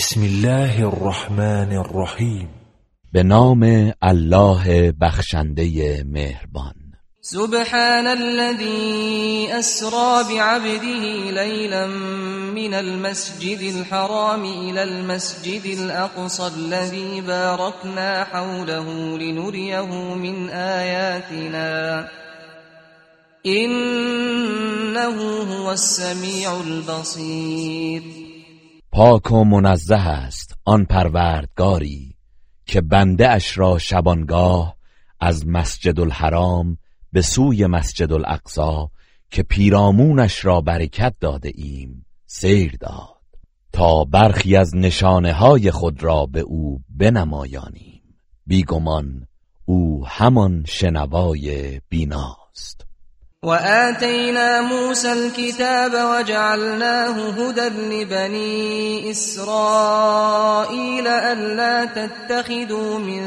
بسم الله الرحمن الرحیم به نام الله بخشنده مهربان. سبحان الذي أسرى بعبده ليلا من المسجد الحرام إلى المسجد الأقصى الذي باركنا حوله لنريه من آياتنا. إنه هو السميع البصير. پاک و منزه است آن پروردگاری که بنده اش را شبانگاه از مسجد الحرام به سوی مسجد الاقصا که پیرامونش را برکت داده ایم سیر داد تا برخی از نشانه های خود را به او بنمایانیم بیگمان او همان شنوای بیناست وآتينا موسى الكتاب وجعلناه هدى لبني إسرائيل ألا تتخذوا من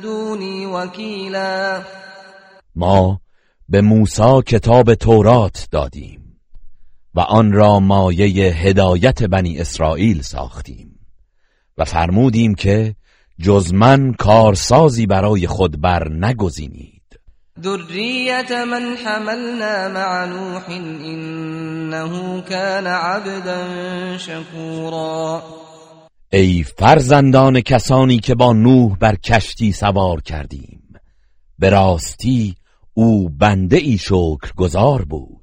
دوني وكيلا. ما به موسی کتاب تورات دادیم و آن را مایه هدایت بنی اسرائیل ساختیم و فرمودیم که جز من کارسازی برای خود بر نگزینید. ذرية من حملنا مع نوح إنه كان عبدا شكورا. ای فرزندان کسانی که با نوح بر کشتی سوار کردیم. به راستی او بنده ای شکر گذار بود.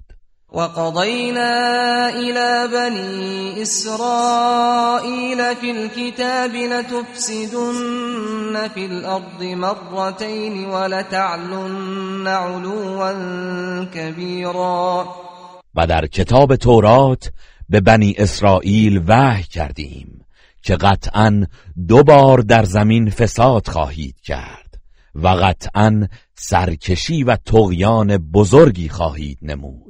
وقضينا إلى بني إسرائيل في الكتاب لتفسدن في الأرض مرتين ولتعلن علوا كبيرا. و در کتاب تورات به بنی اسرائیل وحی کردیم که قطعا دو بار در زمین فساد خواهید کرد و قطعا سرکشی و تغیان بزرگی خواهید نمود.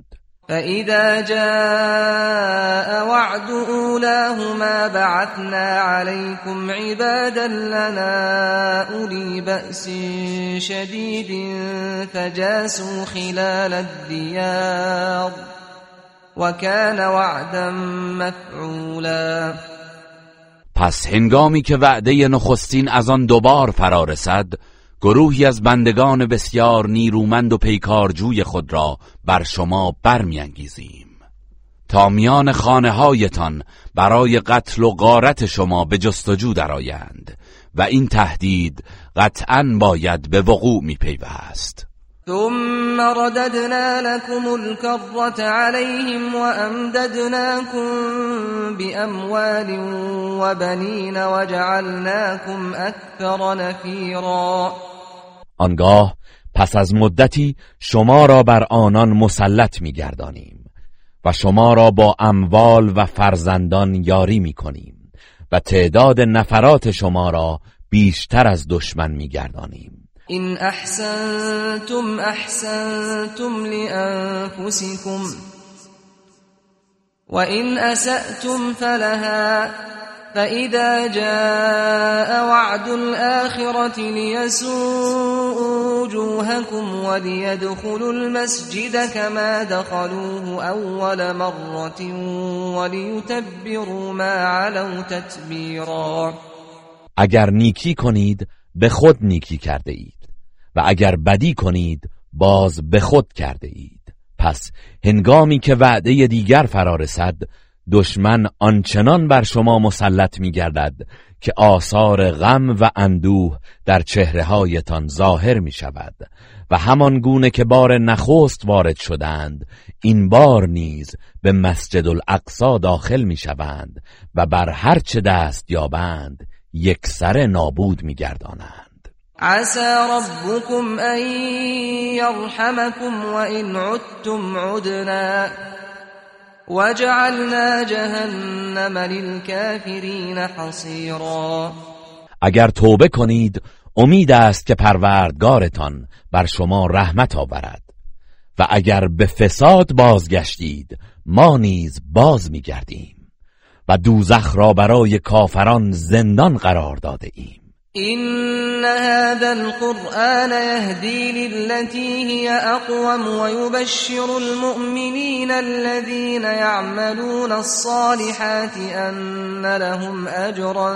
فإذا جاء وعد أولاهما بعثنا عليكم عبادا لنا أولي بأس شديد فجاسوا خلال الديار وكان وعدا مفعولا. پس هنگامی که وعده نخستین از آن دوبار فرا رسد گروهی از بندگان بسیار نیرومند و پیکارجوی خود را بر شما برمیانگیزیم. تا میان خانه هایتان برای قتل و غارت شما به جستجو درآیند و این تهدید قطعا باید به وقوع می پیوست ثم رددنا لكم الكرة عليهم وأمددناكم بأموال وبنين وجعلناكم أكثر نفيرا. آنگاه پس از مدتی شما را بر آنان مسلط میگردانیم و شما را با اموال و فرزندان یاری می‌کنیم و تعداد نفرات شما را بیشتر از دشمن میگردانیم. إن أحسنتم أحسنتم لأنفسكم وإن أسأتم فلها فإذا جاء وعد الآخرة ليسوءوا وجوهكم وليدخلوا المسجد كما دخلوه أول مرة وليتبروا ما علوا تتبيرا. اگر نیکی کنید به خود نیکی کرده اید. و اگر بدی کنید باز به خود کرده اید. پس هنگامی که وعده دیگر فرا رسد دشمن آنچنان بر شما مسلط می گردد که آثار غم و اندوه در چهره هایتان ظاهر می شود و همان گونه که بار نخست وارد شدند این بار نیز به مسجد الاقصا داخل می شوند و بر هر چه دست یابند یک سر نابود می گردانند عسى ربكم أن يرحمكم وإن عدتم عدنا وجعلنا جهنم للكافرين حصيرا. اگر توبه کنید امید است که پروردگارتان بر شما رحمت آورد. و اگر به فساد بازگشتید ما نیز باز میگردیم و دوزخ را برای کافران زندان قرار داده ایم. إن هذا القرآن يهدي للتي هي أقوم ويبشر المؤمنين الذين يعملون الصالحات أن لهم أجرا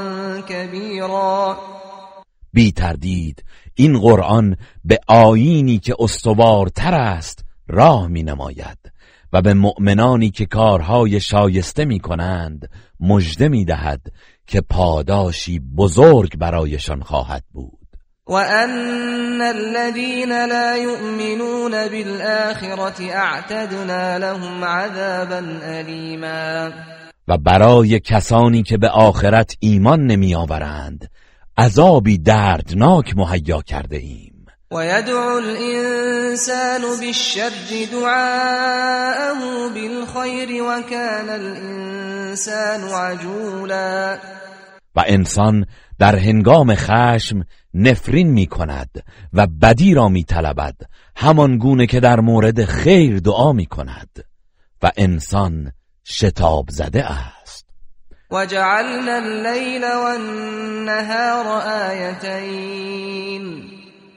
كبيرا. بی تردید این قرآن به آینی که استوارتر است راه می نماید و به مؤمنانی که کارهای شایسته می کنند مژده می دهد که پاداشی بزرگ برایشان خواهد بود. وأن الذين لا يؤمنون بالآخرة اعتدنا لهم عذابا أليما. و برای کسانی که به آخرت ایمان نمی آورند عذابی دردناک مهیا کرده ایم ويدعو الإنسان بالشر دعاءه بالخير وكان الإنسان عجولا. و انسان در هنگام خشم نفرین می کند و بدی را می طلبد همان گونه که در مورد خیر دعا می کند و انسان شتاب زده است. وجعلنا الليل والنهار آيتين.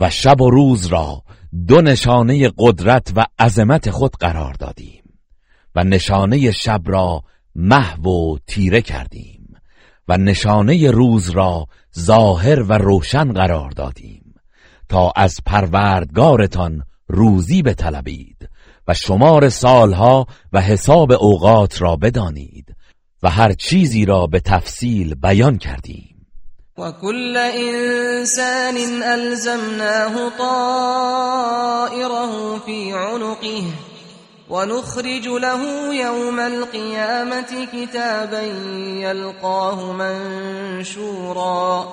و شب و روز را دو نشانه قدرت و عظمت خود قرار دادیم و نشانه شب را محو و تیره کردیم و نشانه روز را ظاهر و روشن قرار دادیم تا از پروردگارتان روزی بطلبید و شمار سالها و حساب اوقات را بدانید و هر چیزی را به تفصیل بیان کردیم وكل إنسان ألزمناه طائره في عنقه ونخرج له يوم القيامة كتابا يلقاه منشورا.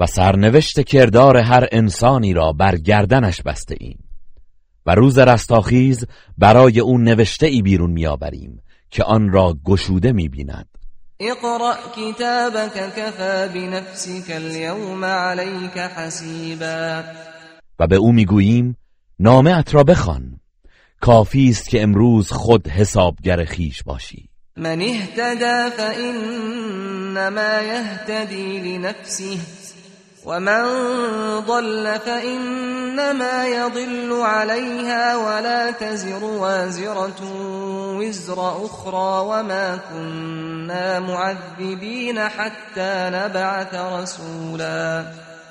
و سرنوشت کردار هر انسانی را بر گردنش بسته ایم و روز رستاخیز برای اون نوشته ای بیرون میآوریم که آن را گشوده می‌بیند. اقرأ كتابك كفى بنفسك اليوم عليك حسيبا. و به او می‌گوییم نامه ات را بخوان. کافی است که امروز خود حسابگر خیش باشی. من اهتدى فإنما يهتدي لنفسه. ومن ضل فإنما يضل عليها ولا تزر وازرة وزر أخرى وما كنا معذبين حتى نبعث رسولا.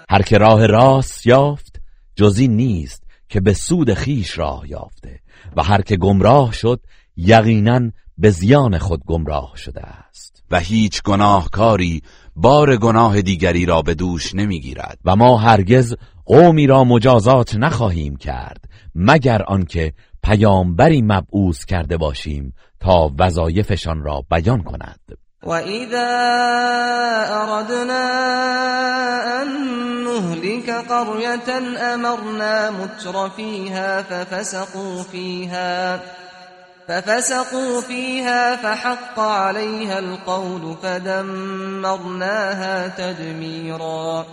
هر که راه راست یافت جزی نیست که به سود خیش راه یافته. و هر که گمراه شد یقینا به زیان خود گمراه شده است. و هیچ گناهکاری بار گناه دیگری را به دوش نمی‌گیرد. و ما هرگز قومی را مجازات نخواهیم کرد مگر آنکه پیامبری مبعوث کرده باشیم تا وظایفشان را بیان کند. وإذا أردنا أن نهلك قرية أمرنا متر فيها ففسقوا فيها ففسقوا فيها فحق عليها القول فدمرناها تدميرا.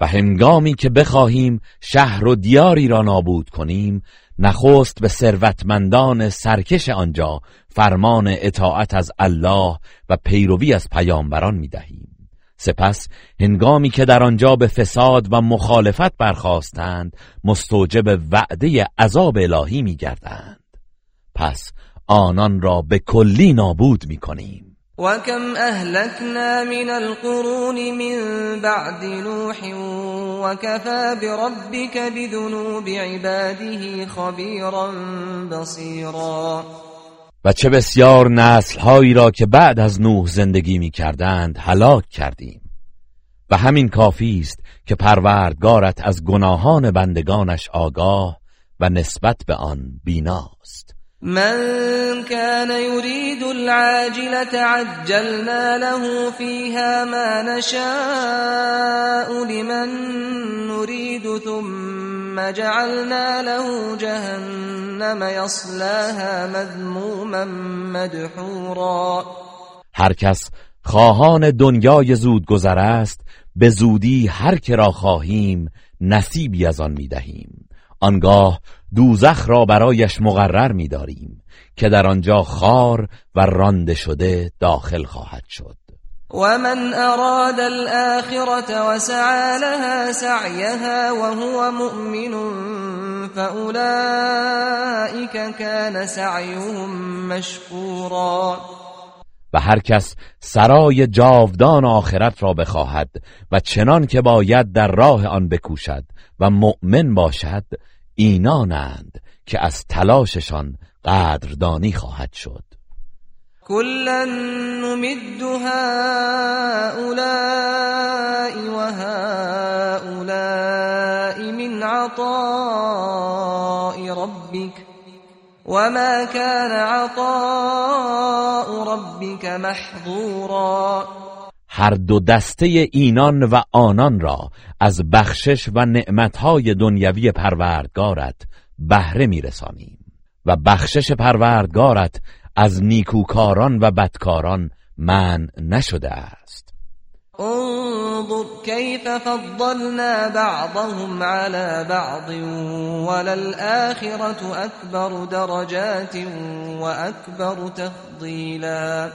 و هنگامی که بخواهیم شهر و دیاری را نابود کنیم نخست به ثروتمندان سرکش آنجا فرمان اطاعت از الله و پیروی از پیامبران می‌دهیم. سپس هنگامی که در آنجا به فساد و مخالفت برخواستند مستوجب وعده عذاب الهی میگردند. پس آنان را به کلی نابود می‌کنیم. وكم أهلكنا من القرون من بعد نوح وكفى بربك بذنوب عباده خبيرا بصيرا. و چه بسیار نسلهایی را که بعد از نوح زندگی می کردند هلاک کردیم. و همین کافی است که پروردگارت از گناهان بندگانش آگاه و نسبت به آن بیناست. من كان يريد العاجلة عجلنا له فيها ما نشاء لمن نريد ثم جعلنا له جهنم يصلاها مذموما مدحورا. هر کس خواهان دنیای زود گذر است به زودی هر که را خواهیم نصیبی از آن می‌دهیم. آنگاه دوزخ را برایش مقرر می‌داریم که در آنجا خار و رانده شده داخل خواهد شد. ومن أراد الآخرة وسعى لها سعيها وهو مؤمن فأولئك كان سعيهم مشكورا. و هر کس سرای جاودان آخرت را بخواهد و چنان که باید در راه آن بکوشد و مؤمن باشد اینانند که از تلاششان قدردانی خواهد شد. كلا نمد هؤلاء وهؤلاء من عطاء ربك وما كان عطاء ربك محظورا. هر دو دسته اینان و آنان را از بخشش و نعمتهای دنیوی پروردگارت بهره میرسانیم و بخشش پروردگارت از نیکوکاران و بدکاران من نشده است. انظر كيف فضلنا بعضهم على بعض وللآخرة أكبر درجات وأكبر تفضیلا.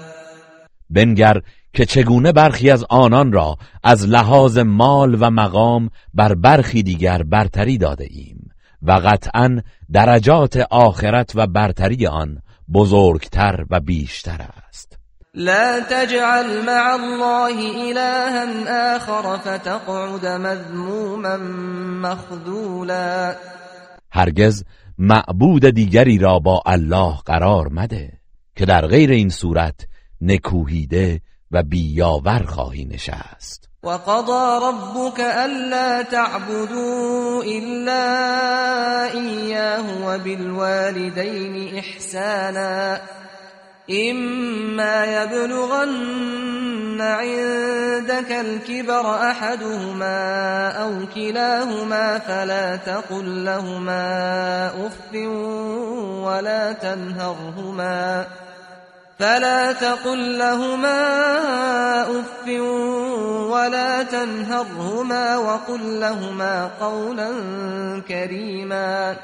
بنگر که چگونه برخی از آنان را از لحاظ مال و مقام بر برخی دیگر برتری داده ایم و قطعا درجات آخرت و برتری آن بزرگتر و بیشتر است. لا تجعل مع الله إلها آخر فتقعد مذموما مخذولا. هرگز معبود دیگری را با الله قرار مده که در غیر این صورت نکوهیده و بیاور خواهی نشست. وقضى ربك ألا تعبدوا إلا إياه وبالوالدين إحسانا إما يبلغن عندك الكبر أحدهما أو كلاهما فلا تقل لهما أف ولا تنهرهما فلا تقل لهما اف ولا تنهرهما وقل لهما قولا کریما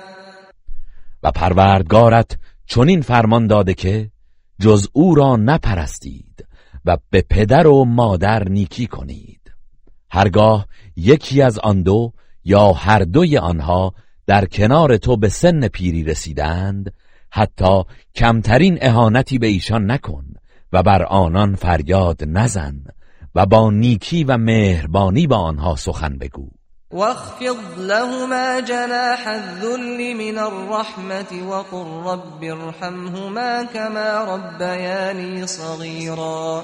و پروردگارت چنین فرمان داده که جز او را نپرستید و به پدر و مادر نیکی کنید. هرگاه یکی از آن دو یا هر دوی آنها در کنار تو به سن پیری رسیدند حتی کمترین اهانتی به ایشان نکن و بر آنان فریاد نزن و با نیکی و مهربانی با آنها سخن بگو. واخفض لهما جناح الذل من الرحمة وقل رب ارحمهما كما ربياني صغيرا.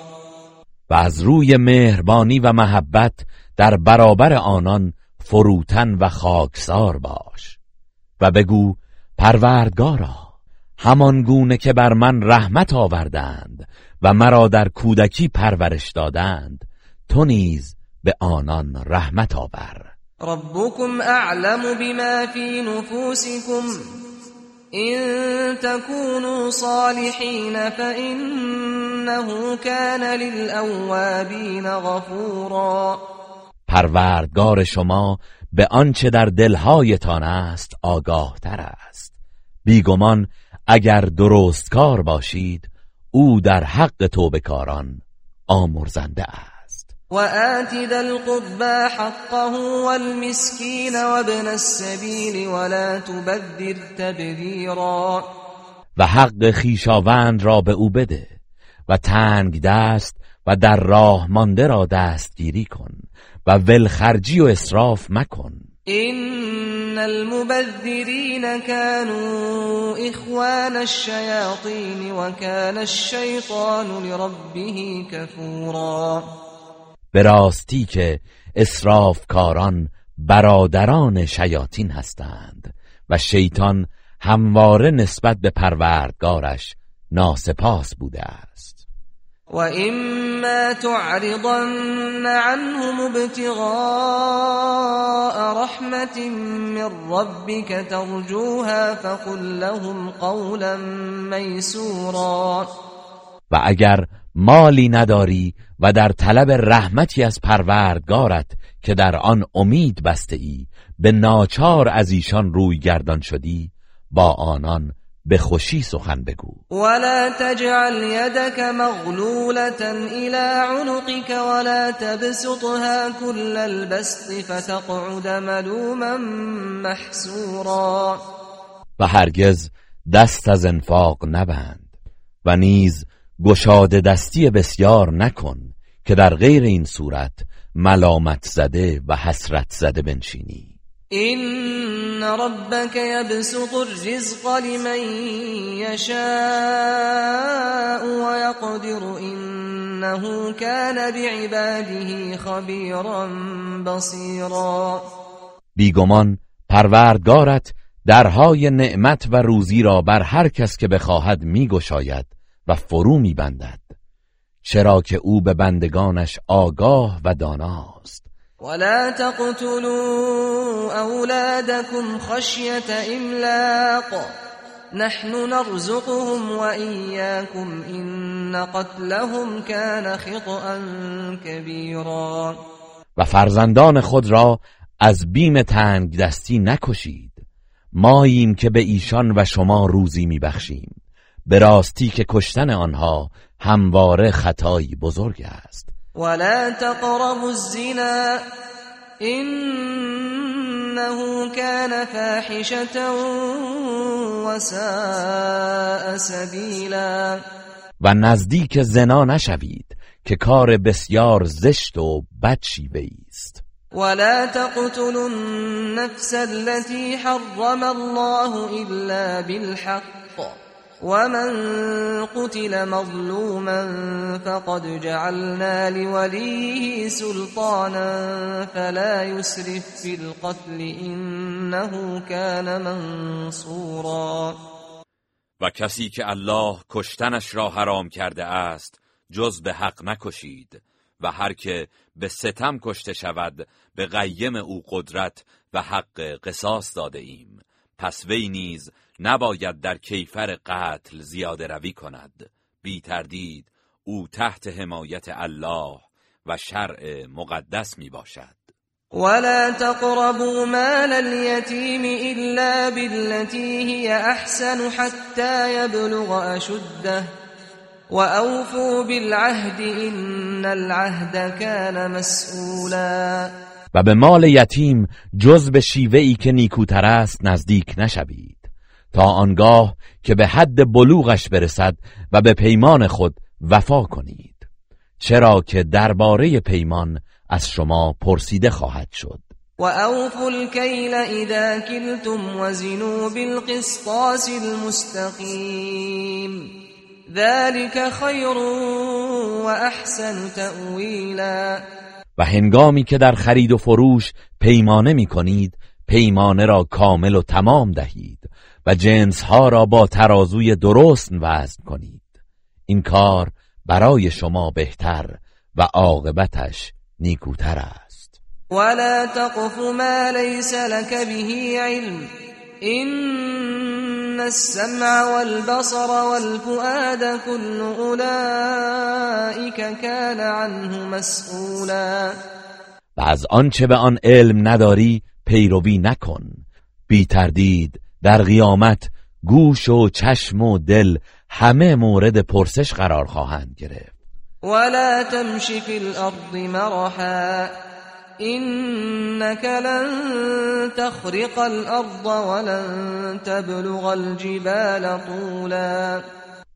و از روی مهربانی و محبت در برابر آنان فروتن و خاکسار باش و بگو پروردگارا همان گونه که بر من رحمت آوردند و مرا در کودکی پرورش دادند تو نیز به آنان رحمت آور. ربكم اعلم بما في نفوسكم ان تكونوا صالحين فانه كان للاوابين غفورا. پروردگار شما به آنچه در دلهایتان است آگاه تر است. بیگمان اگر درست کار باشید او در حق توبکاران آمرزنده است. و آت ذا القربى حقه والمسكين وابن السبيل ولا تبذر تبذیرا و حق خیشاوند را به او بده و تنگ دست و در راه مانده را دستگیری کن و ولخرجی و اسراف مکن. إن المبذرين كانوا إخوان الشياطين وكان الشيطان لربه كفورا. به راستی که اسرافکاران برادران شیاطین هستند و شیطان همواره نسبت به پروردگارش ناسپاس بوده است. و اما تعرضن عنهم ابتغاء رحمت من ربك ترجوها فقل لهم قولا میسورا و اگر مالی نداری و در طلب رحمتی از پروردگارت که در آن امید بسته ای به ناچار از ایشان روی گردان شدی با آنان به خوشی سخن بگو. ولا تجعل يدك مغلولة الى عنقك ولا تبسطها كل البسط فتقعد ملوما محسورا. و هرگز دست از انفاق نبند و نیز گشاده دستی بسیار نکن که در غیر این صورت ملامت زده و حسرت زده بنشینی. این ربك يبسط الرزق لمن يشاء ويقدر انه كان بعباده خبيرا بصيرا. بیگمان پروردگارت درهای نعمت و روزی را بر هر کس که بخواهد میگشاید و فرو میبندد چرا که او به بندگانش آگاه و داناست. ولا تقتلوا اولادكم خشية املاق نحن نرزقهم وإياكم إن قتلهم كان خطأ كبيرا. و فرزندان خود را از بیم تنگ دستی نکشید. ماییم که به ایشان و شما روزی میبخشیم. به راستی که کشتن آنها همواره خطایی بزرگ است. ولا تقربوا الزنا انه كان فاحشة وساء سبیلا و نزدیک زنا نشوید که کار بسیار زشت و بد شیوه است ولا تقتلوا النفس التي حرم الله الا بالحق ومن قتل مظلوما فقد جعلنا لوليه سلطانا فلا يسرف في القتل إنه كان منصورا. و کسی که الله کشتنش را حرام کرده است جز به حق نکشید و هر که به ستم کشته شود به قیم او قدرت و حق قصاص داده ایم. پس وی نیز نباید در کیفر قتل زیاده روی کند. بی تردید او تحت حمایت الله و شرع مقدس می باشد. ولا تقربوا مال اليتيم إلا بالتي هي أحسن حتى يبلغ أشده. وأوفوا بالعهد إن العهد كان مسئولا و به مال یتیم جز به شیوهی که نیکوتر است نزدیک نشوید. تا آنگاه که به حد بلوغش برسد و به پیمان خود وفا کنید. چرا که درباره پیمان از شما پرسیده خواهد شد. و اوفوا الكیل اذا کلتم وزنوا بالقسطاس المستقیم ذلك خیر و احسن تأویلا و هنگامی که در خرید و فروش پیمانه می کنید پیمانه را کامل و تمام دهید. و جنس ها را با ترازوی درست وزن کنید. این کار برای شما بهتر و عاقبتش نیکوتر است. ولا تقف ما ليس لك به علم این السمع والبصر والفؤاد كل اولئك كان عنه مسئولا. و از آنچه به آن علم نداری پیروی نکن. بی تردید در قیامت گوش و چشم و دل همه مورد پرسش قرار خواهند گرفت. ولا تمشی فی الارض مرحا انك لن تخرق الارض ولن تبلغ الجبال طولا.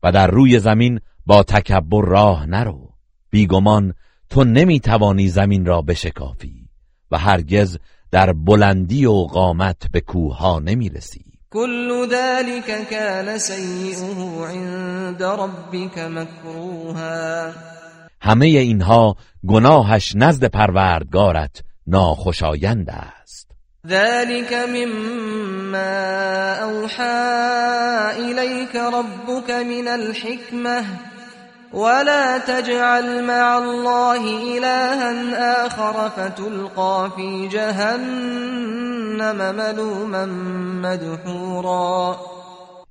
و در روی زمین با تکبر راه نرو. بیگمان تو نمی‌توانی زمین را بشکافی و هرگز در بلندی و قامت به کوه ها نمی‌رسی. كل ذلك كان سيئه عند ربك مكروها. همه اینها گناهش نزد پروردگارت ناخوشایند است. ذلك مما أوحى إليك ربك من الحكمة. ولا تجعل مع الله إلها آخر فتلقى في جهنم ملوما مدحورا.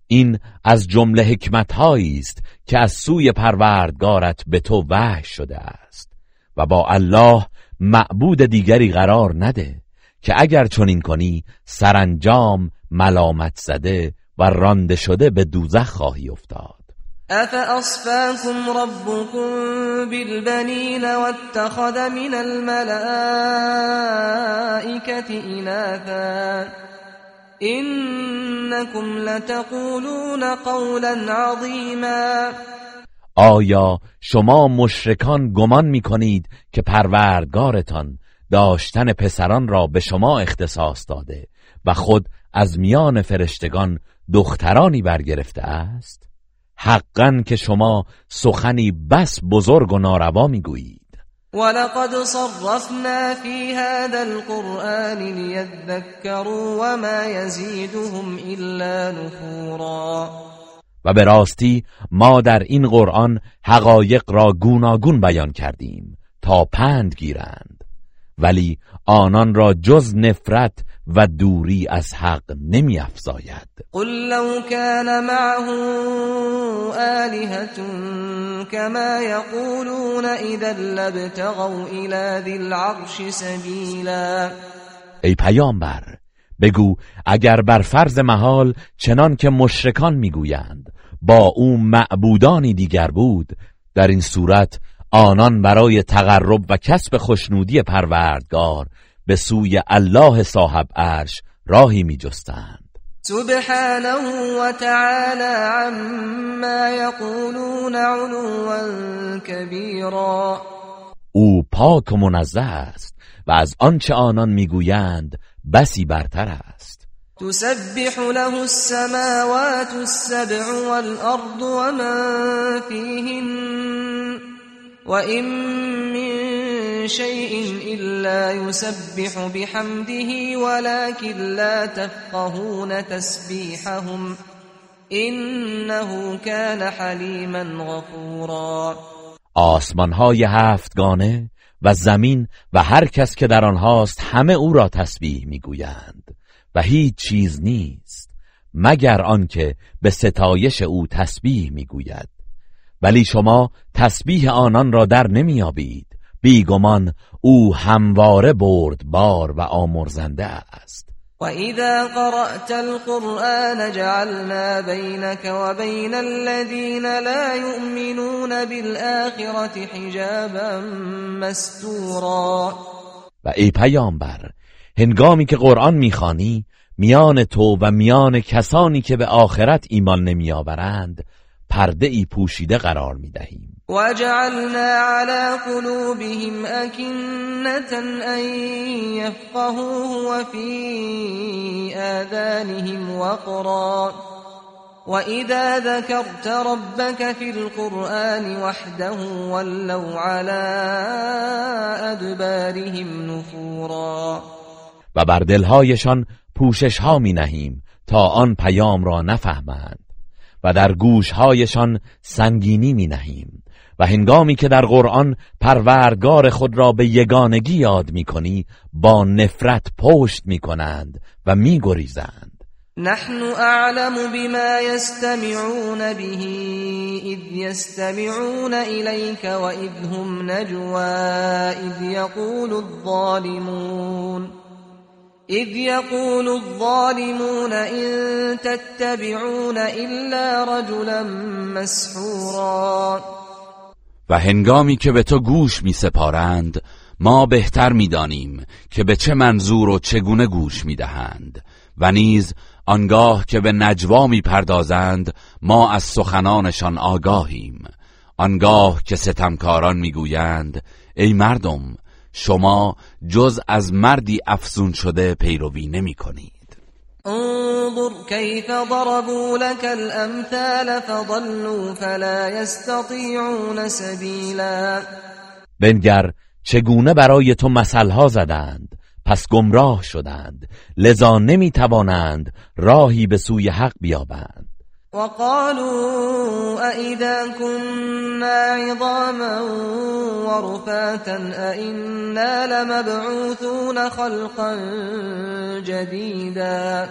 این از جمله حکمت است که از سوی پروردگارت به تو وحی شده است. و با الله معبود دیگری قرار نده که اگر چنین کنی سرانجام ملامت زده و رانده شده به دوزخ خواهی افتاد. افاصفاكم ربكم بالبنين واتخذ من الملائكة إناثا إنكم لتقولون قولا عظیما آیا شما مشرکان گمان می کنید که پروردگارتان داشتن پسران را به شما اختصاص داده و خود از میان فرشتگان دخترانی برگرفته است؟ حقا که شما سخنی بس بزرگ و ناروا می‌گویید. ولقد صرفنا في هذا القرآن ليذكروا وما يزيدهم إلا نفورا. و به راستی ما در این قرآن حقایق را گوناگون بیان کردیم تا پند گیرند. ولی آنان را جز نفرت و دوری از حق نمی افزاید. قل لو كان معه آلهة كما يقولون اذا لابتغوا الى ذي العرش سبیلا ای پیامبر بگو اگر بر فرض محال چنان که مشرکان می‌گویند با او معبودانی دیگر بود در این صورت آنان برای تقرب و کسب خوشنودی پروردگار به سوی الله صاحب عرش راهی می جستند سبحانه و تعالی عما یقولون علوا کبیرا. او پاک و منزه است و از آنچه آنان می‌گویند بسی برتر است. تسبح له السماوات السبع والارض ومن فيهن وإن من شيء إلا يسبح بحمده ولكن لا تفقهون تسبيحهم إنه كان حلیما غفورا. آسمان های هفتگانه و زمین و هر کس که در آنهاست همه او را تسبیح می‌گویند و هیچ چیز نیست مگر آنکه به ستایش او تسبیح می‌گوید. ولی شما تسبیح آنان را در نمیابید بیگمان او همواره برد بار و آمرزنده است. و اذا قرأت القرآن جعلنا بینك و بین الذین لا يؤمنون بالآخرة حجابا مستورا. و ای پیامبر هنگامی که قرآن می‌خوانی میان تو و میان کسانی که به آخرت ایمان نمیآورند پرده ای پوشیده قرار می دهیم وجعلنا على قلوبهم أكنة أن يفقهوه وفي آذانهم وقرا وإذا ذكرت ربك في القرآن وحده ولوا على أدبارهم نفورا و بر دلهایشان پوشش ها می نهیم تا آن پیام را نفهمند. و در گوشهایشان سنگینی می نهیم و هنگامی که در قرآن پروردگار خود را به یگانگی یاد می کنی با نفرت پشت می کنند و می گریزند نحن اعلم بما يستمعون به اذ يستمعون اليك واذ هم نجوا اذ يقول الظالمون. إذ يقول الظالمون إن تتبعون إلا رجلا مسحورا. و هنگامی که به تو گوش می سپارند ما بهتر می دانیم که به چه منظور و چگونه گوش می دهند و نیز آنگاه که به نجوا می پردازند ما از سخنانشان آگاهیم. آنگاه که ستمکاران می گویند ای مردم شما جز از مردی افزون شده پیروی نمی کنید انظر كيف ضربوا لك الامثال فضلوا فلا يستطيعون سبيلا بنگر چگونه برای تو مثلها زدند پس گمراه شدند لذا نمی توانند راهی به سوی حق بیابند. وقالوا أئذا كنا عظاما ورفاتا أئنا لمبعوثون خلقا جديدا.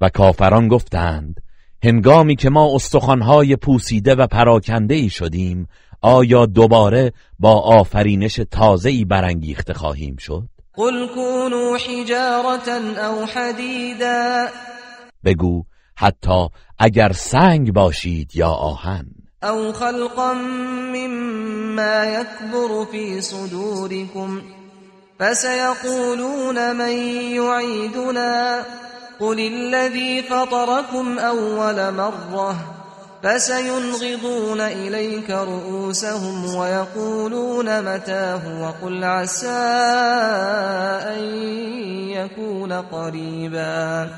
و کافران گفتند هنگامی که ما استخوانهای پوسیده و پراکنده ای شدیم آیا دوباره با آفرینش تازه ای برانگیخته خواهیم شد؟ قل كونوا حجارة او حدیدا بگو حتی اگر سنگ باشید یا آهن. أو خلقا مما يكبر في صدوركم فسيقولون من يعيدنا قل الذي فطركم اول مرة فسينغضون إليك رؤوسهم ويقولون متاه وقل عسى أن يكون قريبا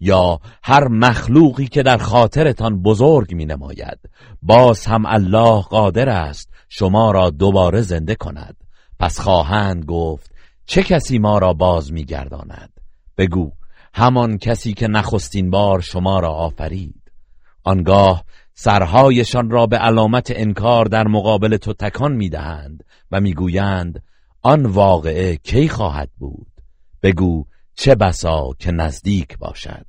یا هر مخلوقی که در خاطرتان بزرگ می نماید باز هم الله قادر است شما را دوباره زنده کند. پس خواهند گفت چه کسی ما را باز می گرداند بگو همان کسی که نخستین بار شما را آفرید. آنگاه سرهایشان را به علامت انکار در مقابل تو تکان می‌دهند و می‌گویند آن واقعه کی خواهد بود؟ بگو چه بسا که نزدیک باشد.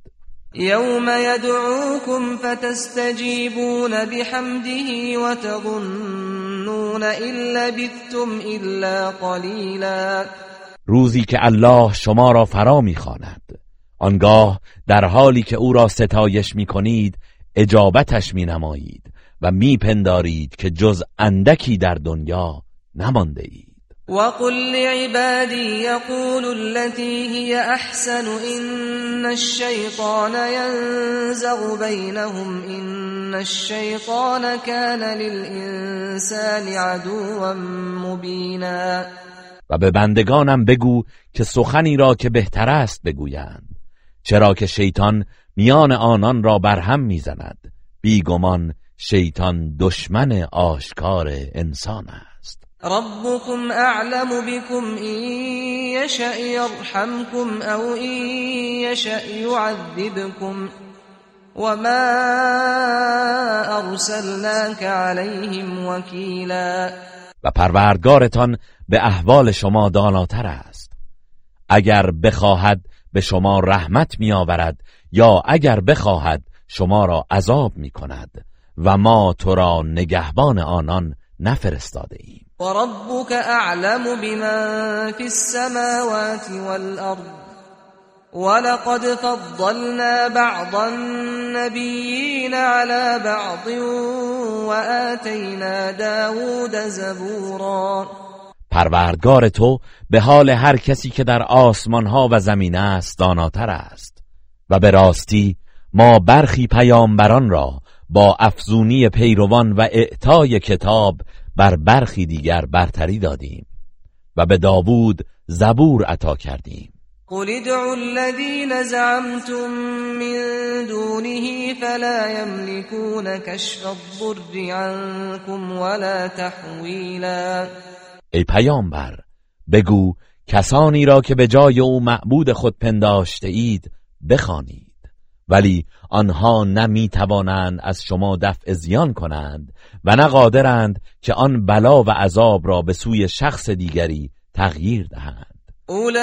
یوم یدعوکم فتستجیبون بحمده و تظنون الا بثتم الا قلیلا. روزی که الله شما را فرا می‌خواند. آنگاه در حالی که او را ستایش می‌کنید اجابتش می نمایید و میپندارید که جز اندکی در دنیا نمانده اید. وقل لعبادي يقول التي هي احسن ان الشيطان ينزغ بينهم ان الشيطان كان للانسان عدوا مبینا و به بندگانم بگو که سخنی را که بهتر است بگویند چرا که شیطان میان آنان را برهم می‌زند. بیگمان شیطان دشمن آشکار انسان است. ربكم اعلم بكم ان يشأ يرحمكم او ان يشأ يعذبكم وما ارسلناك عليهم وكيلا و پروردگارتان به احوال شما داناتر است. اگر بخواهد به شما رحمت میآورد یا اگر بخواهد شما را عذاب می کند و ما تو را نگهبان آنان نفرستاده ایم و ربک اعلم بمن فی السماوات والارض ولقد فضلنا بعض النبیین على بعض وآتینا داود زبورا. پروردگار تو به حال هر کسی که در آسمان ها و زمین است داناتر است و به راستی ما برخی پیامبران را با افزونی پیروان و اعطای کتاب بر برخی دیگر برتری دادیم و به داوود زبور عطا کردیم. قل ادعوا الذين زعمتم من دونه فلا يملكون كشف الضر عنكم ولا تحویلا. ای پیامبر بگو کسانی را که به جای او معبود خود پنداشته اید بخوانید. ولی آنها نمی توانند از شما دفع زیان کنند و نه قادرند که آن بلا و عذاب را به سوی شخص دیگری تغییر دهند. اولئك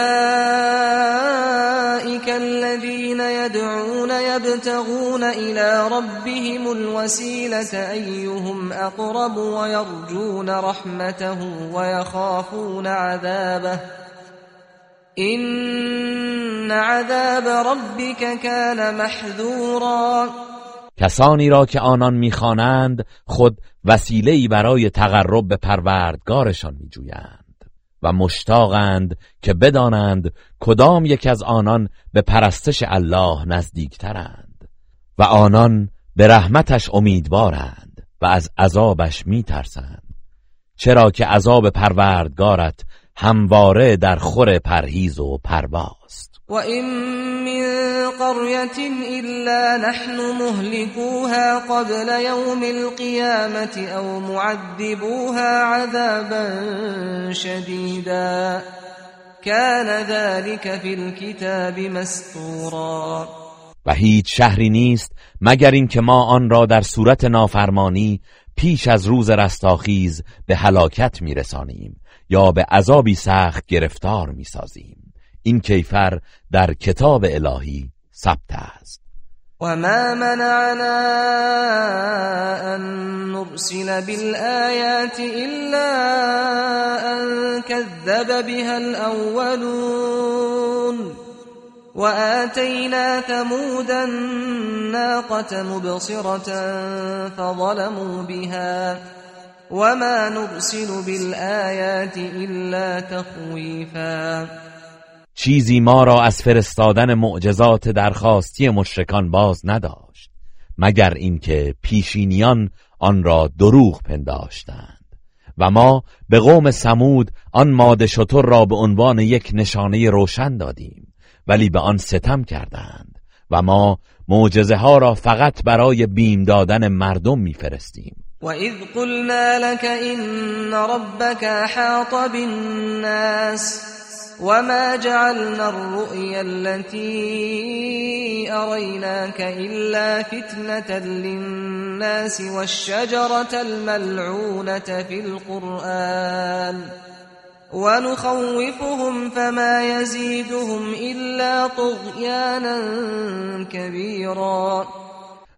الذين يدعون يبتغون الى ربهم الوسيله ايهم اقرب ويرجون رحمته ويخافون عذابه. این عذاب ربک کان محذورا. کسانی را که آنان می‌خوانند خود وسیله‌ای برای تقرب به پروردگارشان میجویند و مشتاقند که بدانند کدام یک از آنان به پرستش الله نزدیکترند و آنان به رحمتش امیدوارند و از عذابش میترسند. چرا که عذاب پروردگارت همواره در خور پرهیز و پرواست و این من قریت الا نحن مهلكوها قبل یوم القیامت او معذبوها عذابا شدیدا كان ذلك في الكتاب مسطورا. و هیچ شهری نیست مگر اینکه ما آن را در صورت نافرمانی پیش از روز رستاخیز به هلاکت میرسانیم یا به عذابی سخت گرفتار می‌سازیم. این کیفر در کتاب الهی ثبت است. وما منعنا أن نرسل بالآيات إلا أن كذب بها الأولون وآتينا ثمود الناقة مبصرة فظلموا بها وما نرسل بالآيات إلا تخويفا. چیزی ما را از فرستادن معجزات درخواستی مشرکان باز نداشت مگر اینکه پیشینیان آن را دروغ پنداشتند. و ما به قوم سمود آن ماده شطور را به عنوان یک نشانه روشن دادیم. ولی به آن ستم کردند و ما معجزه ها را فقط برای بیم دادن مردم میفرستیم. وإذ قلنا لك إن ربك أحاط بالناس وما جعلنا الرؤيا التي أريناك إلا فتنة للناس والشجرة الملعونة في القرآن. ونخوفهم فما يزيدهم إلا طغيانا كبيرا.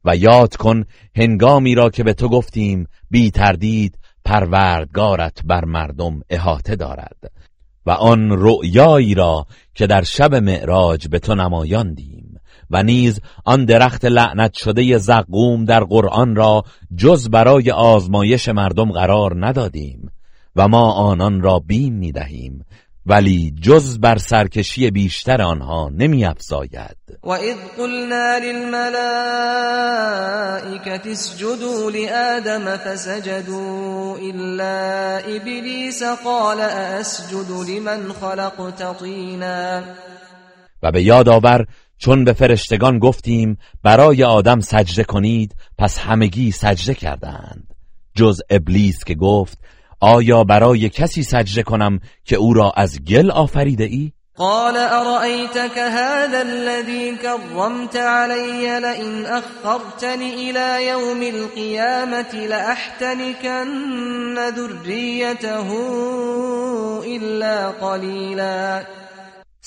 و یاد کن هنگامی را که به تو گفتیم بی تردید پروردگارت بر مردم احاطه دارد. و آن رؤیایی را که در شب معراج به تو نمایاندیم. و نیز آن درخت لعنت شده زقوم در قرآن را جز برای آزمایش مردم قرار ندادیم. و ما آنان را بیم می دهیم ولی جز بر سرکشی بیشتر آنها نمی افزاید و اذ قلنا للملائكة اسجدوا لآدم فسجدوا إلا إبليس قال أسجد لمن خلقت طینا. و به یاد آور چون به فرشتگان گفتیم برای آدم سجده کنید پس همگی سجده کردند. جز ابلیس که گفت آیا برای کسی سجده کنم که او را از گل آفریده ای؟ قال أرأيتك هذا الذي كرمت علي لئن أخرتني إلى يوم القيامة لأحتنكن ذريته إلا قليلا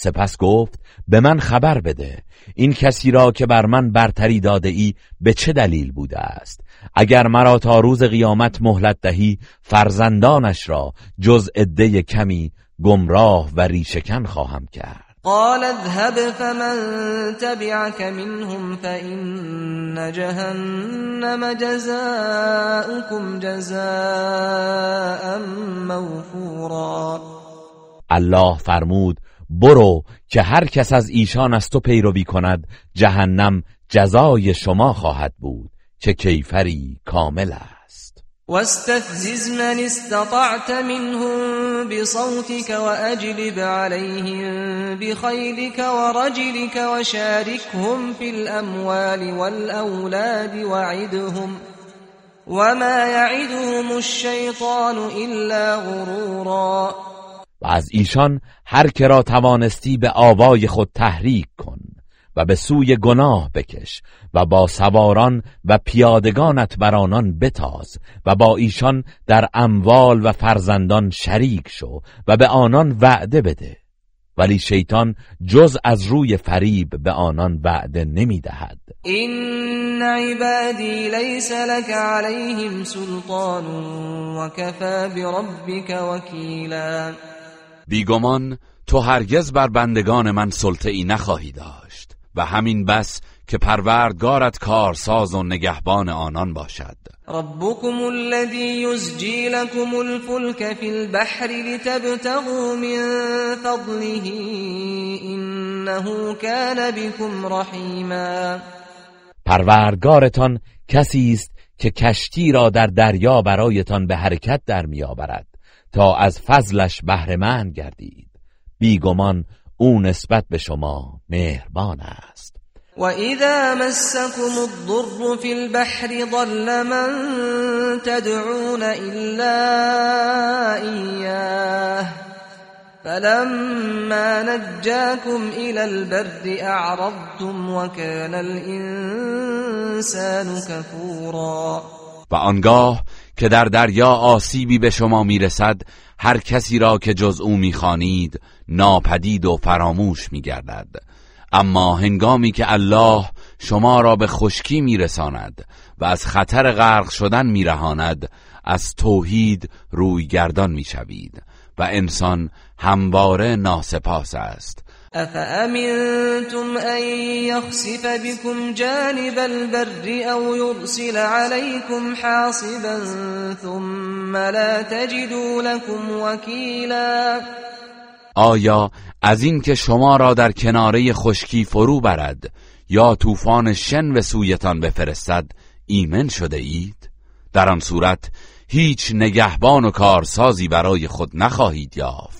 سپس گفت به من خبر بده این کسی را که بر من برتری داده ای به چه دلیل بوده است؟ اگر مرا تا روز قیامت مهلت دهی فرزندانش را جز عده کمی گمراه و ریشکن خواهم کرد. قال اذهب فمن تبعك منهم فإن جهنم جزاؤكم جزاء موفورا. الله فرمود برو که هر کس از ایشان از تو پیروی کند جهنم جزای شما خواهد بود. که کیفری کامل است. واستفزز من استطعت منهم بصوتك واجلب عليهم بخيلك ورجلك وشاركهم في الاموال والاولاد وعدهم وما يعدهم الشيطان الا غرورا. و از ایشان هر که را توانستی به آوای خود تحریک کن و به سوی گناه بکش و با سواران و پیادگانت بر آنان بتاز و با ایشان در اموال و فرزندان شریک شو و به آنان وعده بده. ولی شیطان جز از روی فریب به آنان وعده نمی دهد. این عبادی لیس لك علیهم سلطان و کفا بربک وکیلا بیگمان تو هرگز بر بندگان من سلطه ای نخواهی داشت و همین بس که پروردگارت کارساز و نگهبان آنان باشد. ربكم الذي يزجي لكم الفلك في البحر لتبتغوا من فضله انه كان بكم رحیما. پروردگارتان کسی است که کشتی را در دریا برایتان به حرکت در میآورد. تا از فضلش بهرهمند گردید. بیگمان او نسبت به شما مهربان است. و اذا مسكم الضر في البحر ضل من تدعون الا اياه فلما نجاكم الى البر اعرضتم وكان الانسان كفورا و آنگاه که در دریا آسیبی به شما می‌رسد هر کسی را که جز او می‌خوانید ناپدید و فراموش میگردد. اما هنگامی که الله شما را به خشکی میرساند و از خطر غرق شدن میرهاند از توحید روی گردان می‌شوید و انسان همواره ناسپاس است. افامنتم ان يخسف بكم جانب البر او يرسل عليكم حاصبا ثم لا تجدوا لكم وكيلا؟ آیا از این که شما را در کناره خشکی فرو برد یا طوفان شن به سویتان بفرستد ایمن شده اید؟ در آن صورت هیچ نگهبان و کارسازی برای خود نخواهید یافت.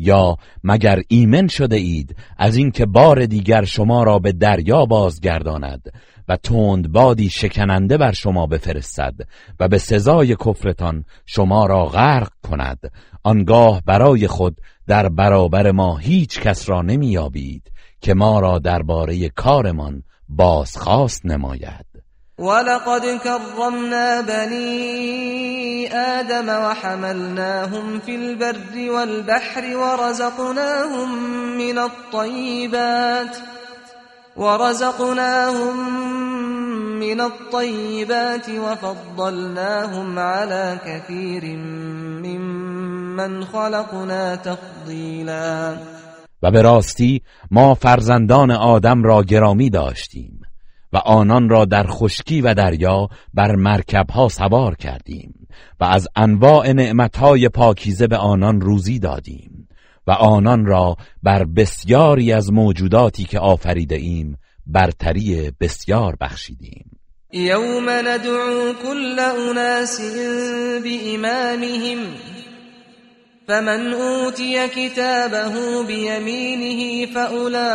یا مگر ایمن شده اید از اینکه بار دیگر شما را به دریا بازگرداند و تند بادی شکننده بر شما بفرستد و به سزای کفرتان شما را غرق کند؟ آنگاه برای خود در برابر ما هیچ کس را نمیابید که ما را درباره کارمان بازخواست نماید. ولقد كرمنا بني آدم وحملناهم في البر والبحر ورزقناهم من الطيبات ورزقناهم من الطيبات وفضلناهم على كثير ممن خلقنا تفضیلا و به راستی ما فرزندان آدم را گرامی داشتیم. و آنان را در خشکی و دریا بر مرکبها سوار کردیم و از انواع نعمتهای پاکیزه به آنان روزی دادیم و آنان را بر بسیاری از موجوداتی که آفریده ایم برتری بسیار بخشیدیم. یوم ندعو كل اناس بإمامهم فمن اوتی كتابه بيمينه فأولئك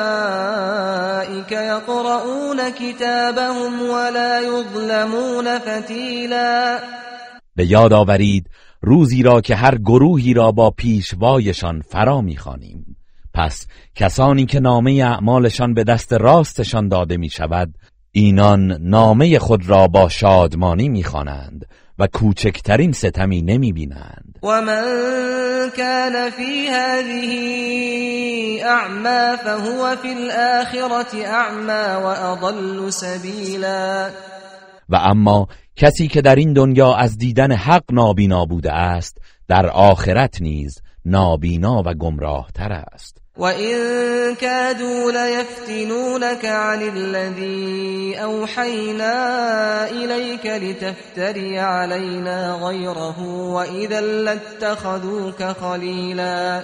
يقرؤون كتابهم ولا يظلمون فتیلا به یاد آورید روزی را که هر گروهی را با پیشوایشان فرا می‌خوانیم. پس کسانی که نامه اعمالشان به دست راستشان داده می شود اینان نامه خود را با شادمانی می‌خوانند. و کوچکترین ستمی نمی بینند و من كان في هذه اعما فهو في الاخره اعما واضل سبیلا و اما کسی که در این دنیا از دیدن حق نابینا بوده است در آخرت نیز نابینا و گمراه تر است. وَإِن كَادُوا لَيَفْتِنُونَكَ عَنِ الَّذِي أَوْحَيْنَا إِلَيْكَ لِتَفْتَرِيَ عَلَيْنَا غَيْرَهُ وَإِذًا لَّاتَّخَذُوكَ خَلِيلًا.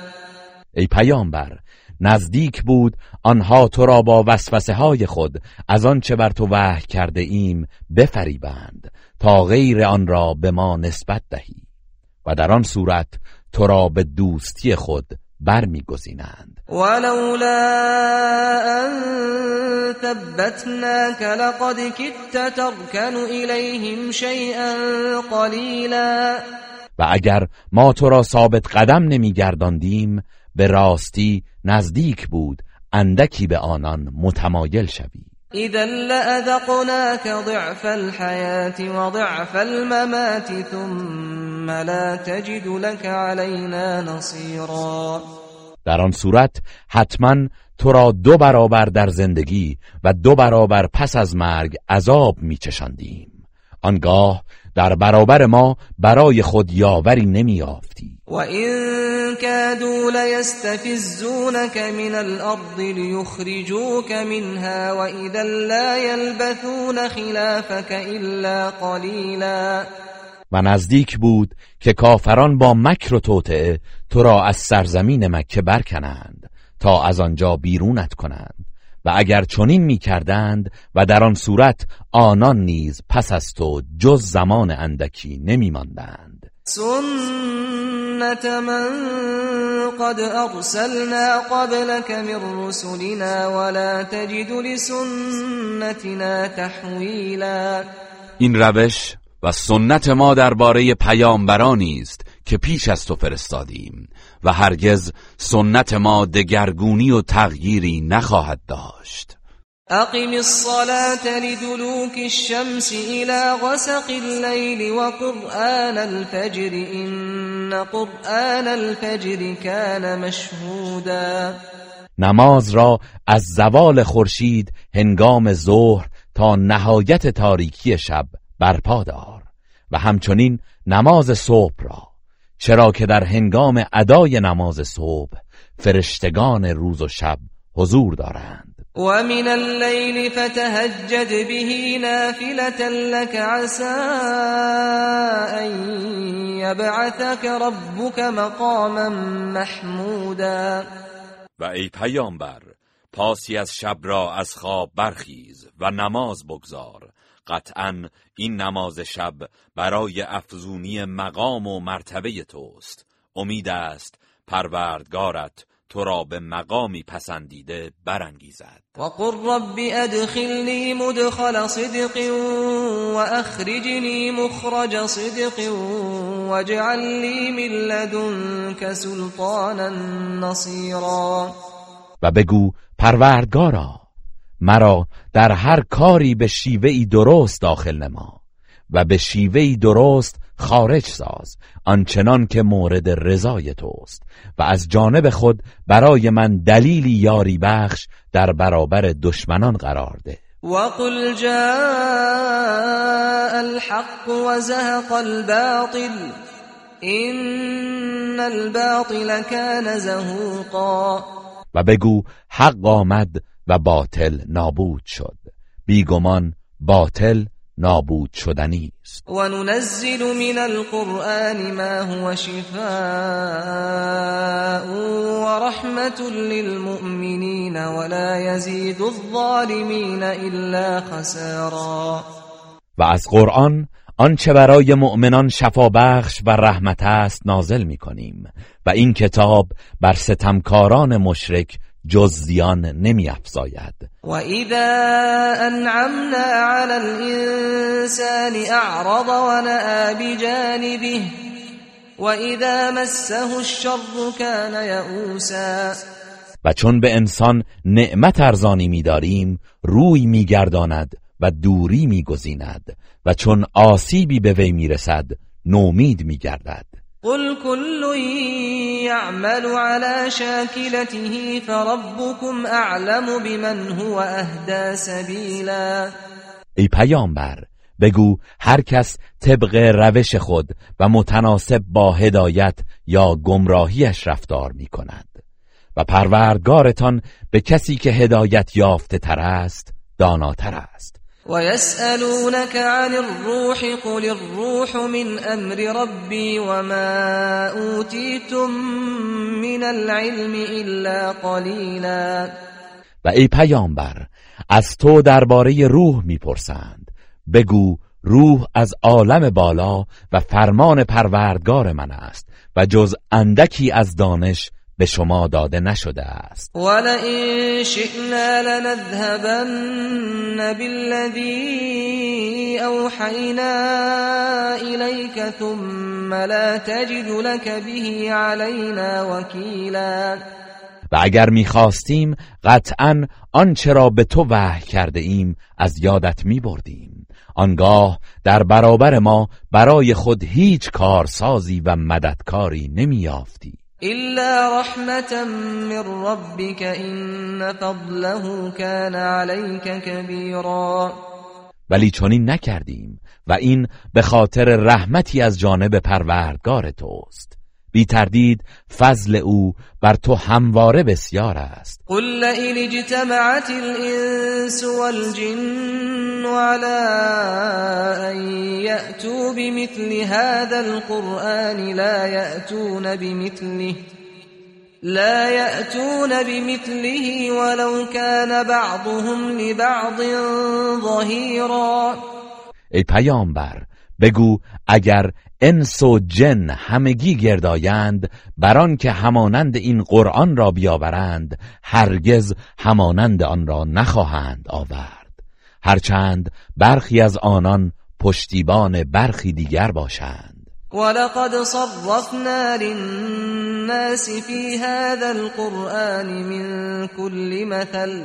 ای پیامبر نزدیک بود آنها تو را با وسوسه های خود از آنچه بر تو وحی کرده ایم بفریبند تا غیر آن را به ما نسبت دهی و در آن صورت تو را به دوستی خود برمیگزینند. ولولا أن ثبتناك لقد كدت تركن إليهم شيئا قليلا. و اگر ما تو را ثابت قدم نمیگرداندیم به راستی نزدیک بود اندکی به آنان متمایل شوی. اذا لأذقناك ضعف الحياة وضعف الممات ثم لا تجد لك علينا نصيرا در آن صورت حتما تو را دو برابر در زندگی و دو برابر پس از مرگ عذاب میچشاندیم. آنگاه در برابر ما برای خود یاوری نمیافتی و این کادوا لیستفزونک من الارض لیخرجوک منها و اذا لا یلبثون خلافك الا قلیلا. و نزدیک بود که کافران با مکر و توطعه تو را از سرزمین مکه برکنند تا از آنجا بیرونت کنند و اگر چنین می‌کردند و در آن صورت آنان نیز پس از تو جز زمان اندکی نمیماندند. سنت من قد ارسلنا قبلك من رسلنا ولا تجد لسنتنا تحویلا. این روش و سنت ما درباره پیامبرانی است که پیش از تو فرستادیم و هرگز سنت ما دگرگونی و تغییری نخواهد داشت. اقم الصلاة لدلوك الشمس الى غسق الليل وقرآن الفجر ان قرآن الفجر كان مشهودا. نماز را از زوال خورشید هنگام ظهر تا نهایت تاریکی شب برپا دار و همچنین نماز صبح را. چرا که در هنگام ادای نماز صبح فرشتگان روز و شب حضور دارند. و من اللیل فتهجد به نافلة لك عسى ان یبعثك ربك مقاما محمودا. و ای پیامبر پاسی از شب را از خواب برخیز و نماز بگذار قطعا این نماز شب برای افزونی مقام و مرتبه توست. امید است پروردگارت تو را به مقامی پسندیده برانگیزد. و قل رب ادخلنی مدخل صدق و اخرجنی مخرج صدق و لی من لدنک سلطانا نصیرا. و بگو پروردگارا مرا در هر کاری به شیوهی درست داخل نما و به شیوهی درست خارج ساز آنچنان که مورد رضای توست و از جانب خود برای من دلیلی یاری بخش در برابر دشمنان قرار ده. وقل جاء الحق وزهق الباطل ان الباطل كان زهوقا. و بگو حق آمد و باطل نابود شد. بیگمان باطل نابود شدنی است. و ننزل من القرآن ما هو شفاء و رحمت للمؤمنین ولا يزيد الظالمین الا خسارا. و از قرآن آنچه برای مؤمنان شفا بخش و رحمت است نازل می کنیم و این کتاب بر ستمکاران مشرک جز زیان نمی افزاید و اذا انعمنا على الانسان اعرض و نعا بجانبه و اذا مسه الشر كان یئوسا. و چون به انسان نعمت ارزانی می‌داریم روی میگرداند و دوری میگزیند و چون آسیبی به وی می‌رسد نومید میگردد. قل كل يعمل على شاكلته فربكم اعلم بمن هو اهدى سبیلا ای پیامبر بگو هر کس طبق روش خود و متناسب با هدایت یا گمراهیش رفتار می کند و پروردگارتان به کسی که هدایت یافته تر است داناتر است. ويسألونك عن الروح قل الروح من أمر ربي وما أوتيتم من العلم إلا قليلا. و ای پیامبر از تو درباره روح می‌پرسند. بگو روح از عالم بالا و فرمان پروردگار من است و جز اندکی از دانش به شما داده نشده است. ولئن شئنا لنذهبن بالذی اوحینا الیک ثم لا تجد لك به علینا وکیلا. و اگر می‌خواستیم قطعا آنچه را به تو وحی کرده ایم از یادت میبردیم. آنگاه در برابر ما برای خود هیچ کارسازی و مددکاری نمیافتی إلا رحمة من ربك إن فضله كان عليك كبيرا. ولی چنین نکردیم و این به خاطر رحمتی از جانب پروردگار توست. بی تردید فضل او بر تو همواره بسیار است. قل لئن اجتمعت الانس والجن على ان يأتوا بمثل هذا القرآن لا يأتون بمثله لا يأتون بمثله ولو كان بعضهم لبعض ظهیرا. ای پیامبر بگو اگر انس و جن همگی گردایند بران که همانند این قرآن را بیاورند هرگز همانند آن را نخواهند آورد. هرچند برخی از آنان پشتیبان برخی دیگر باشند. ولقد صرفنا للناس في هذا القرآن من كل مثل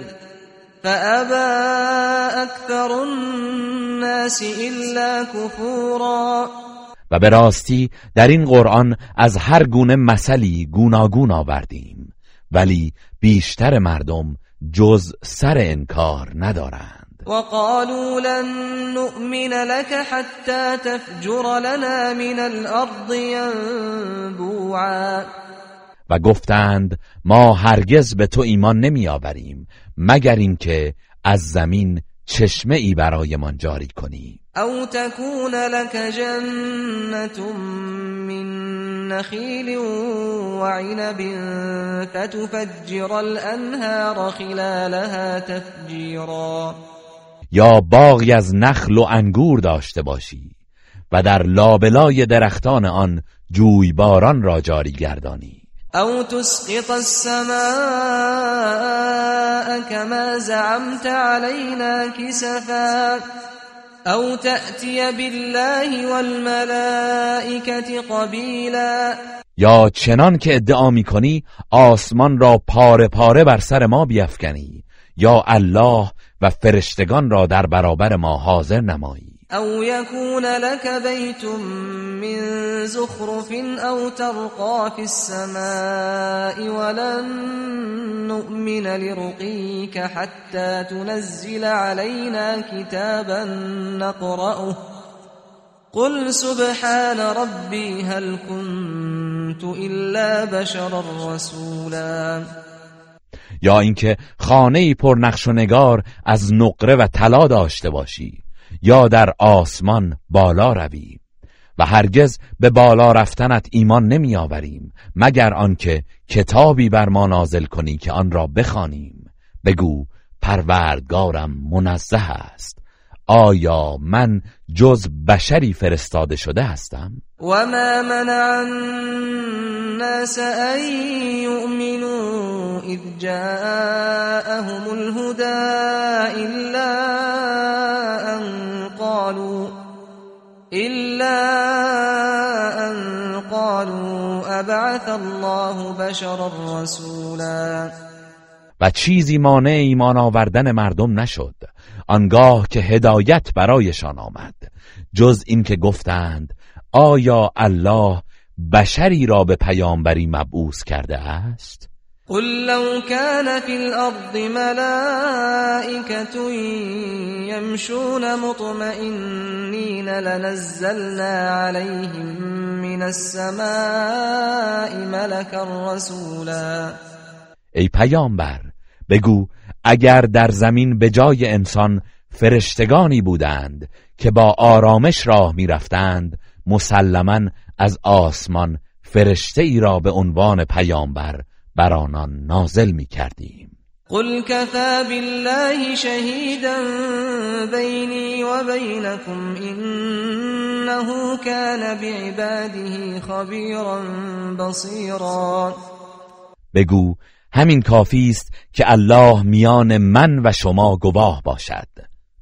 فأبى أكثر الناس إلا كفورا. و به راستی در این قرآن از هر گونه مثلی گوناگون آوردیم ولی بیشتر مردم جز سر انکار ندارند. وقالوا لن نؤمن لك حتى تفجر لنا من الارض ينبوعا. و گفتند ما هرگز به تو ایمان نمی آوریم مگر اینکه از زمین چشمه ای برایمان جاری کنی. او تكون لك جنة من نخيل وعنب فتفجر الانهار خلالها تفجیرا. یا باغی از نخل و انگور داشته باشی و در لابلای درختان آن جویباران را جاری گردانی. او تسقط السماء كما زعمت علينا كسفا او تأتی بالله والملائكة قبیلا یا چنان که ادعا می‌کنی آسمان را پاره پاره بر سر ما بیفکنی. یا الله و فرشتگان را در برابر ما حاضر نمایی. او يكون لك بيت من زخرف او ترقى في السماء ولن نؤمن لرقيك حتى تنزل علينا كتابا نقرأه قل سبحان ربي هل كنت إلا بشرا رسولا یا اینکه خانه پر نقش و نگار از نقره و طلا داشته باشی. یا در آسمان بالا روی و هرگز به بالا رفتنت ایمان نمی آوریم مگر آنکه کتابی بر ما نازل کنی که آن را بخوانیم. بگو پروردگارم منزه است. آیا من جز بشری فرستاده شده هستم؟ و ما منع الناس ان یؤمنوا اذ جاءهم الهدى الا ان قالوا الا ان قالوا ابعث الله بشرا رسولا. و چیزی مانع ایمان آوردن مردم نشد. آنگاه که هدایت برایشان آمد. جز اینکه گفتند آیا الله بشری را به پیامبری مبعوث کرده است؟ قل لو كان في الارض ملائكه يمشون مطمئنين لنزلنا عليهم من السماء ملكا رسولا. ای پیامبر بگو اگر در زمین به جای انسان فرشتگانی بودند که با آرامش راه می‌رفتند مسلما از آسمان فرشته ای را به عنوان پیامبر بر آنان نازل می کردیم قل كفى بالله شهيدا بيني وبينكم إنه كان بعباده خبيرا بصيرا بگو همین کافی است که الله میان من و شما گواه باشد.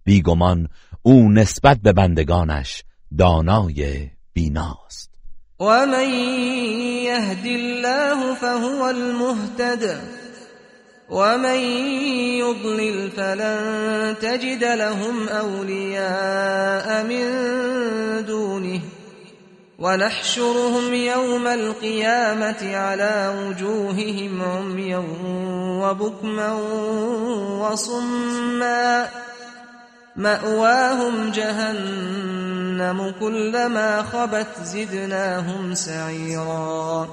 بیگمان او نسبت به بندگانش دانای بیناست. و من یهد الله فهو المهتد و من یضلل فلن تجد لهم اولیاء من دونه ونحشرهم يوم القيامة على وجوههم عميا وبكما وصما. مأواهم جهنم كلما خبت زدناهم سعيرا.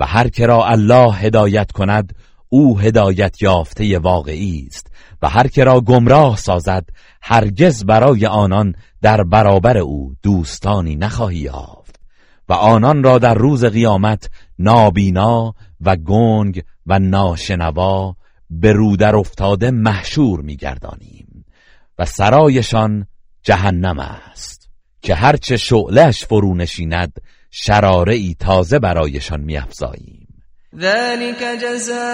و هر کرا الله هدایت کند او هدایت یافته واقعی است. و هر کرا گمراه سازد هرگز برای آنان در برابر او دوستانی نخواهی یافت. و آنان را در روز قیامت نابینا و گنگ و ناشنوا به رودر افتاده محشور میگردانیم و سرایشان جهنم است که هرچه شعلش فرو نشیند شراره تازه برایشان میافزاییم. ذلك جزاؤهم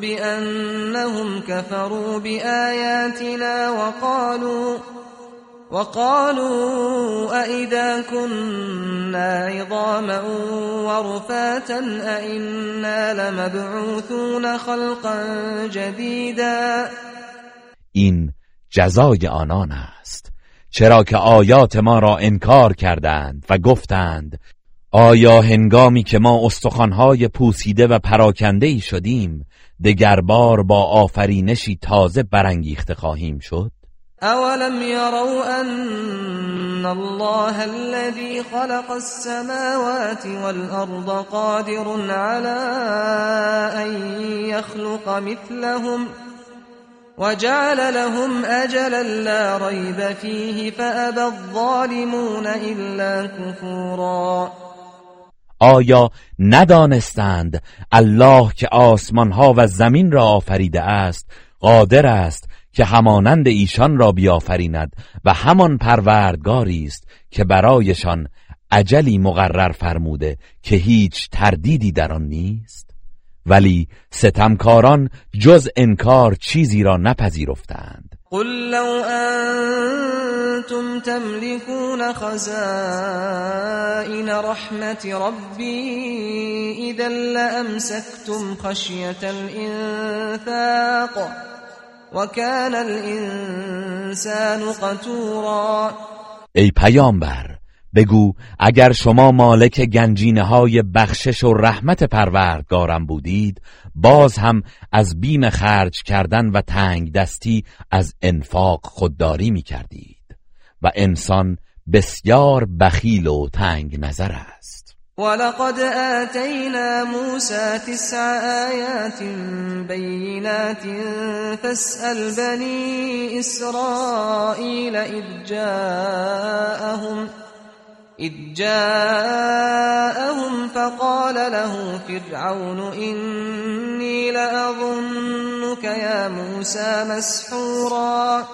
بأنهم كفروا بآياتنا وقالوا وقالوا أئذا كنا عظاما ورفاتا أئنا لمبعوثون خلقا جديدا. این جزای آنان است چرا که آیات ما را انکار کردند و گفتند آیا هنگامی که ما استخوانهای پوسیده و پراکنده شدیم دگربار با آفرینشی تازه برانگیخته خواهیم شد؟ اولم يروا ان الله الذي خلق السماوات والارض قادر على ان يخلق مثلهم وجعل لهم اجلا لا ريب فيه فابى الظالمون الا كفورا. آیا ندانستند الله که آسمان ها و زمین را آفریده است قادر است که همانند ایشان را بیافریند و همان پروردگاری است که برایشان عجلی مقرر فرموده که هیچ تردیدی در آن نیست. ولی ستمکاران جز انکار چیزی را نپذیرفتند. قل لو انتم تملكون خزائن رحمت ربي اذا لامسكتم خشيه الانفاق وكان الانسان قتورا. ای پیامبر بگو اگر شما مالک گنجینه های بخشش و رحمت پروردگارم بودید باز هم از بیم خرج کردن و تنگ دستی از انفاق خودداری می کردید و انسان بسیار بخیل و تنگ نظر است. ولقد آتینا موسى تسع آیات بینات فاسأل بنی اسرائیل اذ جاءهم إذ جاءهم فقال له فرعون إني لأظنك يا موسى مسحورا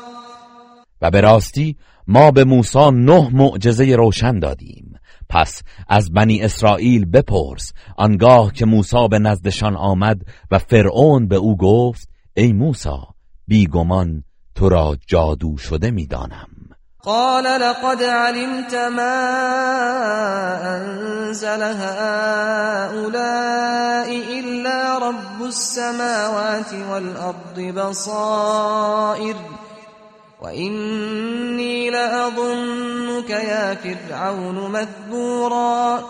و به راستی ما به موسی نه معجزه روشن دادیم. پس از بنی اسرائیل بپرس. آنگاه که موسی به نزدشان آمد و فرعون به او گفت ای موسی بیگمان تو را جادو شده می‌دانم. قال لقد علمت ما أنزل هؤلاء إلا رب السماوات والأرض بصائر. وإني لأظنك يا فرعون مذبورا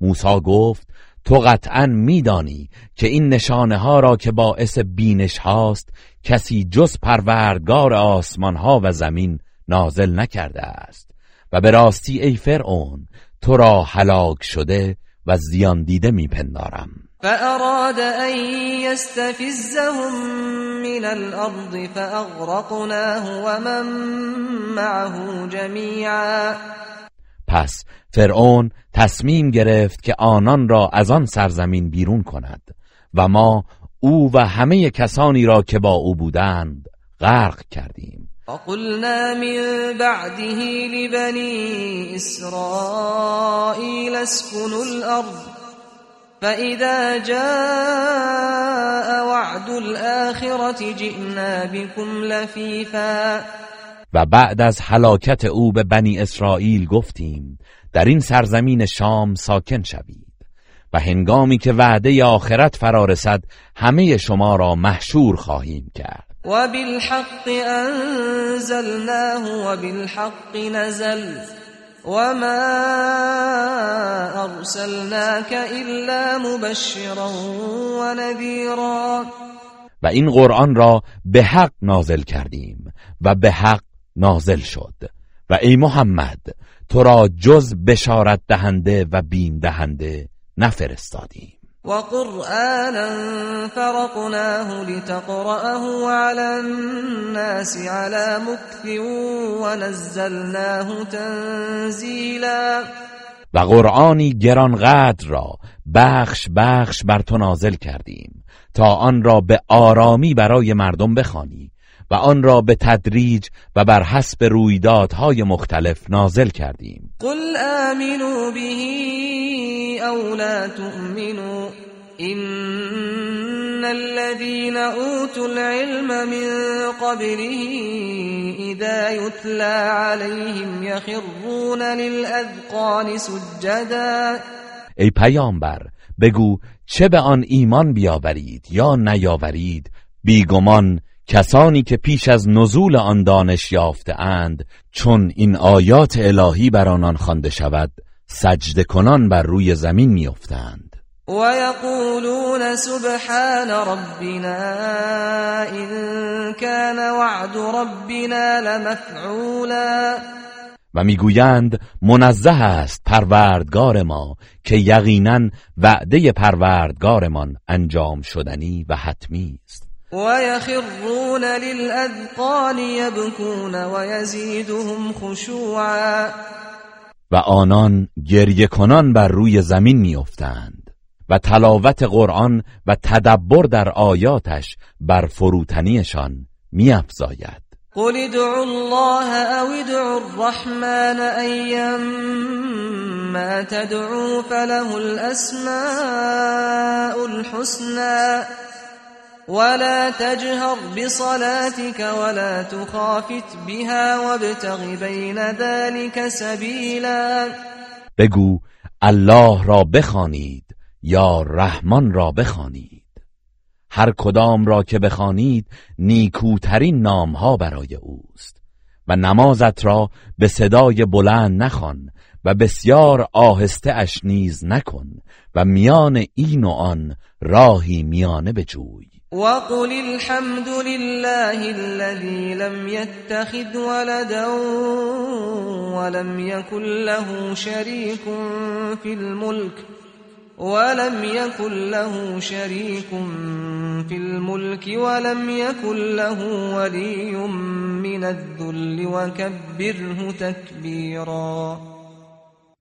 موسی گفت تو قطعا میدانی که این نشانه ها را که باعث بینش هاست کسی جز پروردگار آسمان ها و زمین نازل نکرده است. و به راستی ای فرعون تو را هلاک شده و زیان دیده میپندارم. فأراد ان يستفزهم من الارض فاغرقناه ومن معه جميعا. پس فرعون تصمیم گرفت که آنان را از آن سرزمین بیرون کند و ما او و همه کسانی را که با او بودند غرق کردیم. وقلنا من بعده لبني إسرائيل اسكنوا الأرض. فإذا جاء وعد الآخرة جئنا بكم لفیفا و بعد از هلاکت او به بنی اسرائیل گفتیم در این سرزمین شام ساکن شوید و هنگامی که وعده آخرت فرا رسد همه شما را محشور خواهیم کرد. وبالحق أنزلناه وبالحق نزل وما أرسلناك إلا مبشرا ونذيرا. و این قرآن را به حق نازل کردیم و به حق نازل شد. و ای محمد تو را جز بشارت دهنده و بیم دهنده نفرستادیم. وقرآنا فرقناه لتقرأه على الناس على مكث ونزلناه تنزیلا و قرآنی گرانقدر را بخش بخش بر تو نازل کردیم تا آن را به آرامی برای مردم بخوانی و آن را به تدریج و بر حسب رویدادهای مختلف نازل کردیم. قل آمنوا به او لا تؤمنوا إن الذين أوتوا العلم من قبله إذا يتلى عليهم يخرون للأذقان سجدا. ای پیامبر بگو چه به آن ایمان بیاورید یا نیاورید؟ بیگمان کسانی که پیش از نزول آن دانش یافته اند چون این آیات الهی بر آنان خوانده شود سجده کنان بر روی زمین میافتند. و یقولون سبحان ربنا ان كان وعد ربنا لمفعولا. و می‌گویند منزه است پروردگار ما که یقینا وعده پروردگارمان انجام شدنی و حتمی است. ويخرون للأذقان يبكون ويزيدهم خشوعا. و آنان گریه کنان بر روی زمین میافتند و تلاوت قرآن و تدبر در آیاتش بر فروتنیشان میافزاید. قل ادعوا الله او ادعوا الرحمن ايما تدعوا فله الاسماء الحسنى. ولا تجهر بصلاتك ولا تخافت بها وابتغ بين ذلك سبيلا. بگو الله را بخوانید یا رحمان را بخوانید؟ هر کدام را که بخوانید نیکوترین نامها برای اوست. و نمازت را به صدای بلند نخوان و بسیار آهسته اش نیز نکن و میان این و آن راهی میانه بجوی. وقل الحمد لله الذي لم يتخذ ولدا ولم يكن له شريك في الملك ولم يكن له شريك في الملك ولم يكن له ولي من الذل وكبره تكبيرا.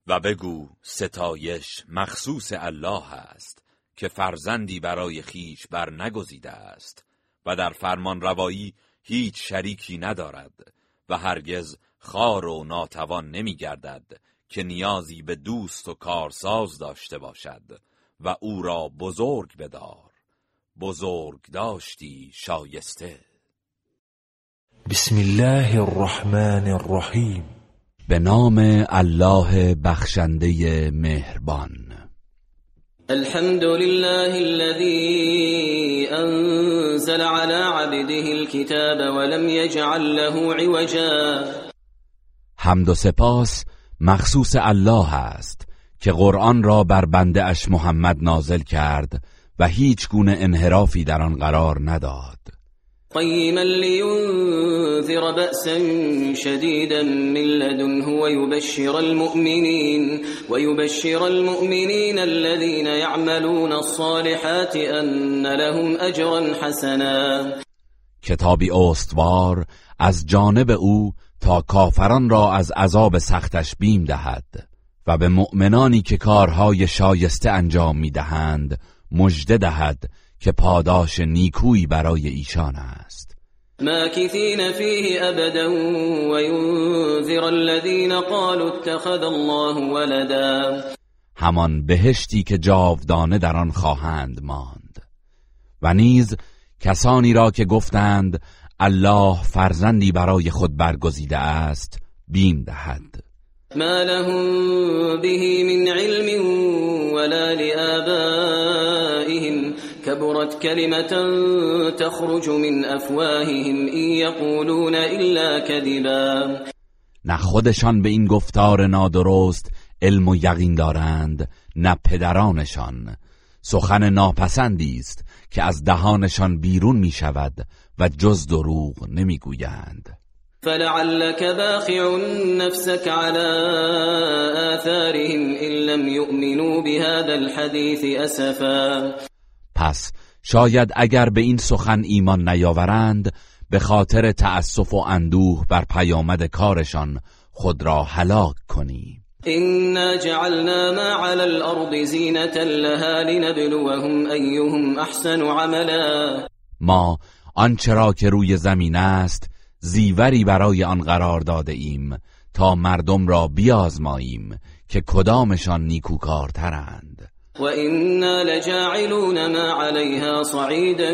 و بگو ستایش مخصوص الله است. که فرزندی برای خیش بر نگزیده است و در فرمان روایی هیچ شریکی ندارد و هرگز خار و ناتوان نمی گردد که نیازی به دوست و کارساز داشته باشد و او را بزرگ بدار. بزرگ داشتی شایسته. بسم الله الرحمن الرحیم. به نام الله بخشنده مهربان. الحمد لله الذي أنزل على عبده الكتاب ولم يجعل له عوجا. حمد و سپاس مخصوص الله است که قرآن را بر بنده اش محمد نازل کرد و هیچ گونه انحرافی در آن قرار نداد. قيما لينذر بأسا شديدا من لدنه ويبشر المؤمنين ويبشر المؤمنين الذين يعملون الصالحات أن لهم أجرا حسنا. کتابی استوار از جانب او تا کافران را از عذاب سختش بیم دهد و به مؤمنانی که کارهای شایسته انجام می‌دهند مژده دهد که پاداش نیکویی برای ایشان است. ماکثین فیه ابدا و ینذر الذین قالوا اتخذ الله ولدا. همان بهشتی که جاودانه در آن خواهند ماند. و نیز کسانی را که گفتند الله فرزندی برای خود برگزیده است بیم دهد. ما لهم به من علم ولا لآبائهم. كبرت كلمة تخرج من افواههم این یقولون الا كذبا. نه خودشان به این گفتار نادرست علم و یقین دارند نه پدرانشان. سخن ناپسندی است که از دهانشان بیرون می شود و جز دروغ نمی گویند فلعلك باخع نفسك على آثارهم إن لم يؤمنوا بهذا الحديث أسفا. پس شاید اگر به این سخن ایمان نیاورند به خاطر تأسف و اندوه بر پیامد کارشان خود را هلاک کنی إنا جعلنا ما على الأرض زینة لها لنبلوهم أيهم أحسن عملا. ما آنچه را که روی زمین است زیوری برای آن قرار داده ایم تا مردم را بیازماییم که کدامشان نیکوکارترند. و اینا لجاعلون ما علیها صعیدا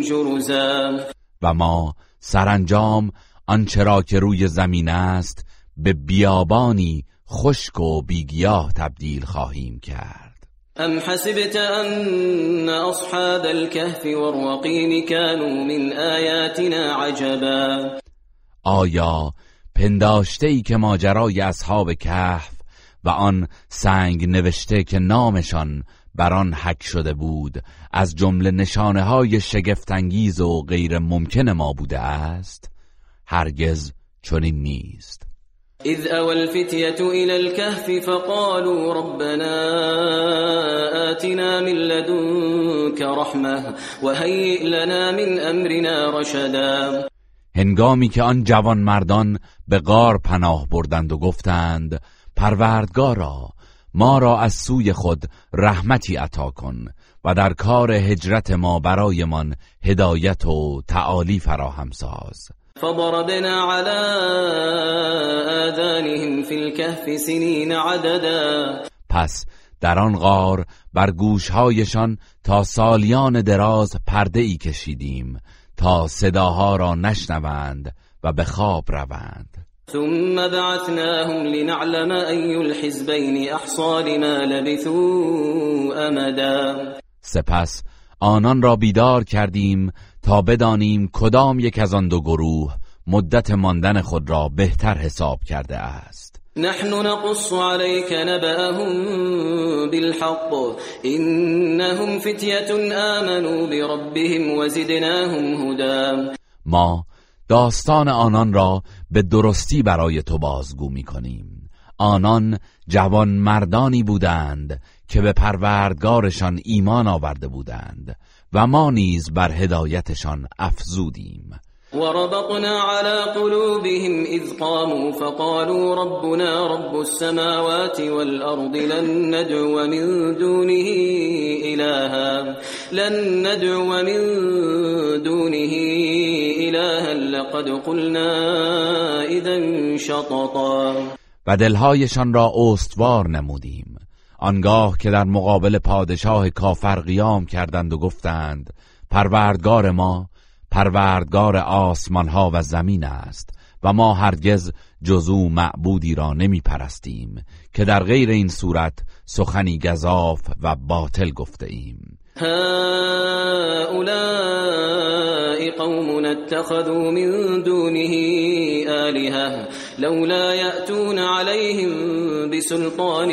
جرزا. و ما سرانجام آنچه را که روی زمین است به بیابانی خشک و بیگیاه تبدیل خواهیم کرد. ام حسبت ان اصحاب الكهف والرقیم كانوا من آیاتنا عجبا. آیا پنداشته ای که ماجرای اصحاب کهف و آن سنگ نوشته که نامشان بر آن حک شده بود از جمله نشانه های شگفتانگیز و غیر ممکن ما بوده است هرگز چنین نیست. اذ اول الفتية الى الكهف فقالوا ربنا آتنا من لدنك رحمه وهيئ لنا من امرنا رشدا. هنگامی که آن جوان مردان به غار پناه بردند و گفتند پروردگارا ما را از سوی خود رحمتی عطا کن و در کار هجرت ما برایمان هدایت و تعالی فراهم ساز. فضربنا على آذانهم في الكهف سنين عددا. پس در آن غار بر گوشهایشان تا سالیان دراز پرده ای کشیدیم تا صداها را نشنوند و به خواب روند. ثم بعثناهم لنعلم أي الحزبين احصى لما لبثوا امدا سپس آنان را بیدار کردیم تا بدانیم کدام یک از آن دو گروه مدت ماندن خود را بهتر حساب کرده است. نحن نقص عليك نبأهم بالحق. انهم فتية آمنوا بربهم وزدناهم هدى. ما داستان آنان را به درستی برای تو بازگو می کنیم آنان جوان مردانی بودند که به پروردگارشان ایمان آورده بودند و ما نیز بر هدایتشان افزودیم. وربطنا على قلوبهم إذ قاموا فقالوا ربنا رب السماوات والأرض لن ندعو من دونه إلها لن ندعو من دونه إلها لقد قلنا اذا شططا. و دلهایشان را استوار نمودیم. آنگاه که در مقابل پادشاه کافر قیام کردند و گفتند پروردگار ما پروردگار آسمان ها و زمین است و ما هرگز جزو معبودی را نمی پرستیم که در غیر این صورت سخنی گذاف و باطل گفته ایم. هؤلاء قوم اتخذوا من دونه آلهة لولا يأتون عليهم بسلطان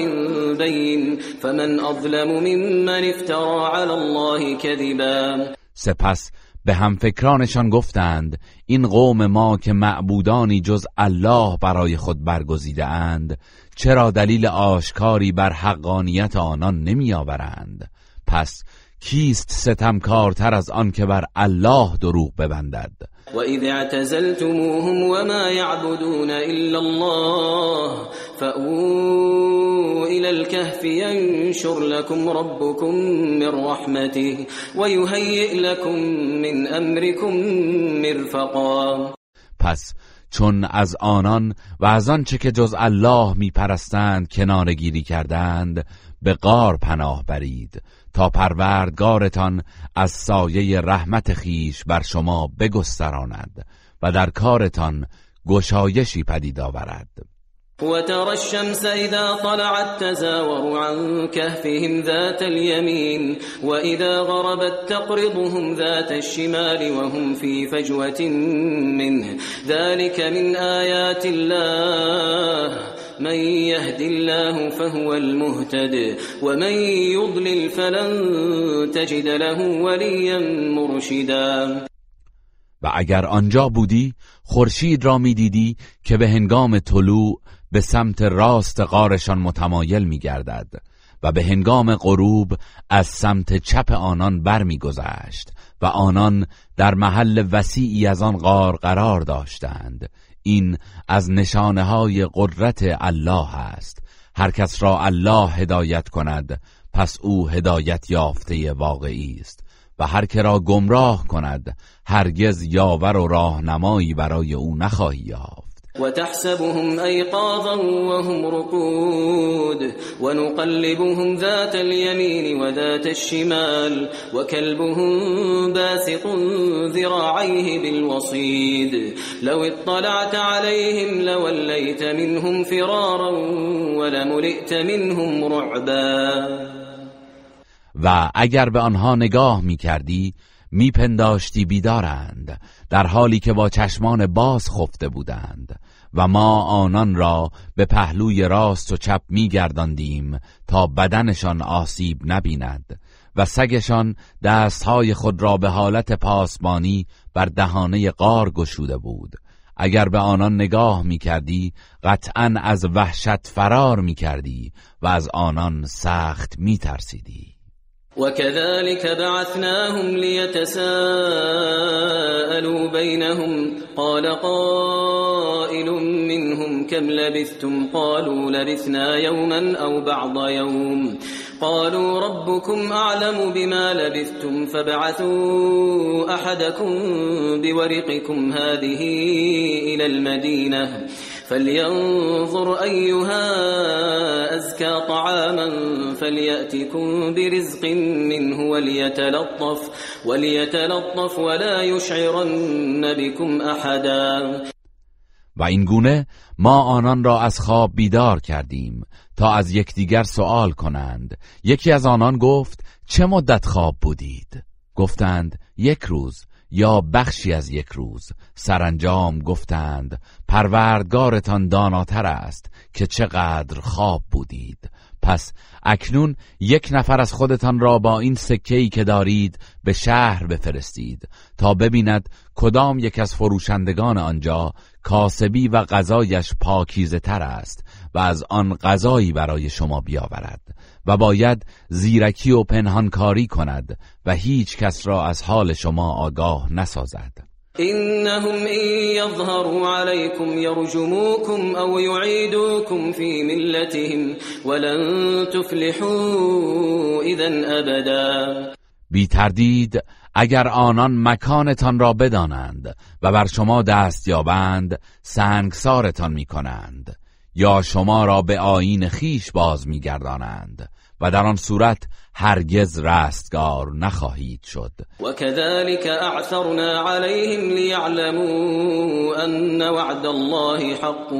بين فمن أظلم ممن افترى على الله كذبا. سپس به همفکرانشان گفتند این قوم ما که معبودانی جز الله برای خود برگزیده اند چرا دلیل آشکاری بر حقانیت آنان نمی آورند پس کیست ستمکارتر از آن که بر الله دروغ ببندد؟ و اذا اعتزلتموهم وما يعبدون إلا الله فأووا إلى الكهف ينشر لكم ربكم من رحمته ويهيئ لكم من أمركم مرفقا. پس چون از آنان و از آنچه که جز الله میپرستند کنار گیری کردند به غار پناه برید تا پروردگارتان از سایه رحمت خیش بر شما بگستراند و در کارتان گشایشی پدید آورد. وترى الشمس إذا طلعت تزاور عن كهفهم ذات اليمين وإذا غربت تقرضهم ذات الشمال وهم في فجوة منه. ذلك من آيات الله. من يهد الله فهو المهتد ومن يضلل فلن تجد له وليا مرشدا. و اگر آنجا بودی خورشید را می‌دیدی که به هنگام طلوع به سمت راست غارشان متمایل میگردد و به هنگام غروب از سمت چپ آنان برمیگذشت و آنان در محل وسیعی از آن غار قرار داشتند. این از نشانه های قدرت الله است. هر کس را الله هدایت کند پس او هدایت یافته واقعی است. و هر که را گمراه کند هرگز یاور و راهنمایی برای او نخواهی یافت. وتحسبهم أيقاظا وهم رقود ونقلبهم ذات اليمين وذات الشمال وكلبهم باسط ذراعيه بالوصيد. لو اطلعت عليهم لوليت منهم فرارا ولملئت منهم رعبا. و اگر به آنها نگاه می کردی میپنداشتی بیدارند در حالی که با چشمان باز خفته بودند. و ما آنان را به پهلوی راست و چپ میگرداندیم تا بدنشان آسیب نبیند و سگشان دستهای خود را به حالت پاسبانی بر دهانه قار گشوده بود. اگر به آنان نگاه می کردی قطعا از وحشت فرار می کردی و از آنان سخت می ترسیدی وكذلك بعثناهم ليتساءلوا بينهم. قال قائل منهم كم لبثتم؟ قالوا لبثنا يوما أو بعض يوم. قالوا ربكم أعلم بما لبثتم فابعثوا أحدكم بورقكم هذه إلى المدينة. فلينظر أيها أزكى طعاما فليأتكم برزق منه وليتلطف وليتلطف ولا يشعرن بكم أحدا. و این گونه ما آنان را از خواب بیدار کردیم تا از یکدیگر سوال کنند. یکی از آنان گفت چه مدت خواب بودید؟ گفتند یک روز. یا بخشی از یک روز؟ سرانجام گفتند پروردگارتان داناتر است که چقدر خواب بودید. پس اکنون یک نفر از خودتان را با این سکهی که دارید به شهر بفرستید تا ببیند کدام یک از فروشندگان آنجا کاسبی و غذایش پاکیزه تر است و از آن غذایی برای شما بیاورد. و باید زیرکی و پنهانکاری کند و هیچ کس را از حال شما آگاه نسازد. إنهم إن يظهروا عليكم يرجموكم أو يعيدوكم في ملتهم ولن تفلحوا إذا أبدا بی تردید اگر آنان مکانتان را بدانند و بر شما دست یابند سنگسارتان می کنند یا شما را به آین خیش باز میگردانند. و در آن صورت هرگز رستگار نخواهید شد. و كذلك اعثرنا عليهم ليعلموا ان وعد الله حق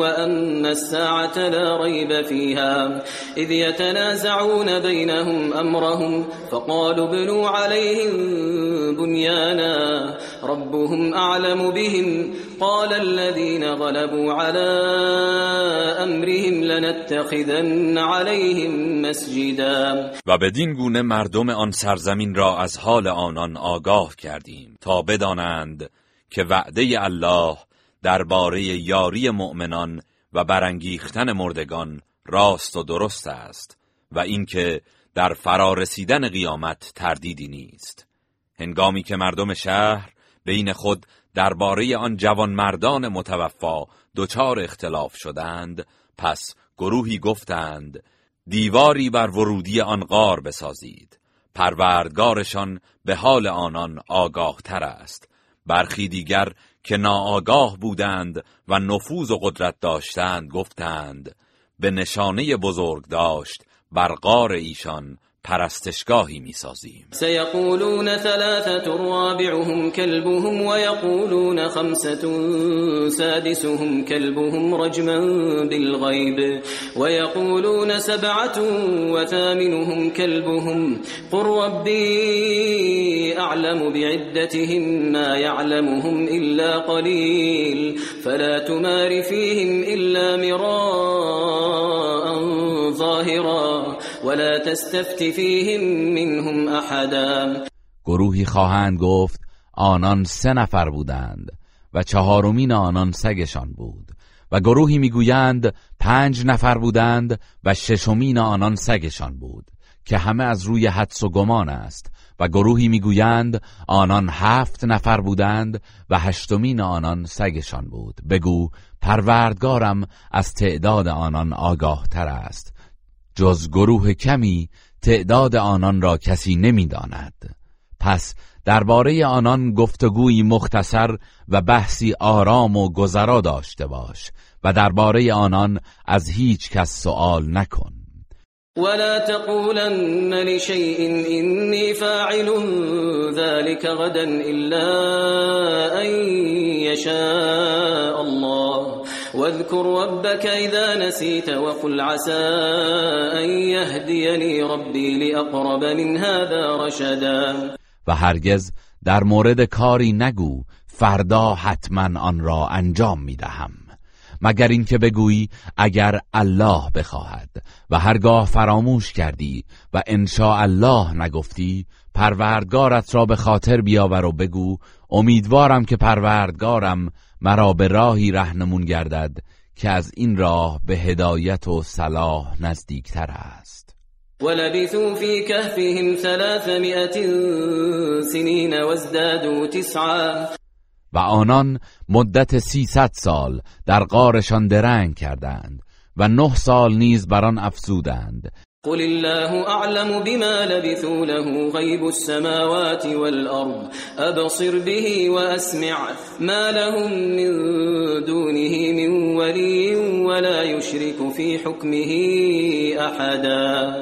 وان الساعه لا ريب فيها اذ يتنازعون بينهم امرهم فقالوا بنوا عليهم بنيانا ربهم اعلم بهم. قال الذين غلبوا على امرهم لنتخذن عليهم مسجدا. و بدین گونه مردم آن سرزمین را از حال آنان آگاه کردیم تا بدانند که وعده الله درباره یاری مؤمنان و برانگیختن مردگان راست و درست است و اینکه در فرارسیدن قیامت تردیدی نیست. هنگامی که مردم شهر بین خود درباره آن جوانمردان متوفا دچار اختلاف شدند پس گروهی گفتند دیواری بر ورودی آن غار بسازید. پروردگارشان به حال آنان آگاه تر است. برخی دیگر که ناآگاه بودند و نفوذ و قدرت داشتند گفتند به نشانه بزرگ داشت بر غار ایشان پرستشگاهی میسازیم. سیقولون ثلاثة رابعهم كلبهم ويقولون خمسة سادسهم كلبهم رجما بالغيب ويقولون سبعة وثامنهم كلبهم قل ربي أعلم بعدتهم ما يعلمهم إلا قليل فلا تمار فيهم إلا مراء ظاهرا ولا تستفت فيهم منهم احدا گروهی خواهند گفت آنان سه نفر بودند و چهارمین آنان سگشان بود و گروهی می‌گویند پنج نفر بودند و ششمین آنان سگشان بود که همه از روی حدس و گمان است و گروهی می‌گویند آنان هفت نفر بودند و هشتمین آنان سگشان بود. بگو پروردگارم از تعداد آنان آگاه تر است. جز گروه کمی تعداد آنان را کسی نمی‌داند. پس درباره آنان گفتگوی مختصر و بحثی آرام و گذرا داشته باش و درباره آنان از هیچ کس سوال نکن. ولا تقولن لشيء إني فاعل ذلك غدا إلا أن يشاء الله. واذكر ربك إذا نسيت وقل عسى أن يهديني ربي لأقرب من هذا رشدا. و هرگز در مورد کاری نگو فردا حتما آن را انجام می دهم مگر اینکه بگویی اگر الله بخواهد و هرگاه فراموش کردی و انشا الله نگفتی پروردگارت را به خاطر بیاور و بگو امیدوارم که پروردگارم مرا به راهی رهنمون گردد که از این راه به هدایت و صلاح نزدیکتر است. ولبثوا في كهفهم ثلاثمائة سنين وازدادوا تسعا. و آنان مدت سیصد سال در غارشان درنگ کردند و نه سال نیز بر آن افزودند. قل الله اعلم بما لبثوا له غيب السماوات والارض ابصر به واسمع ما لهم من دونه من ولي ولا يشرك في حكمه احدا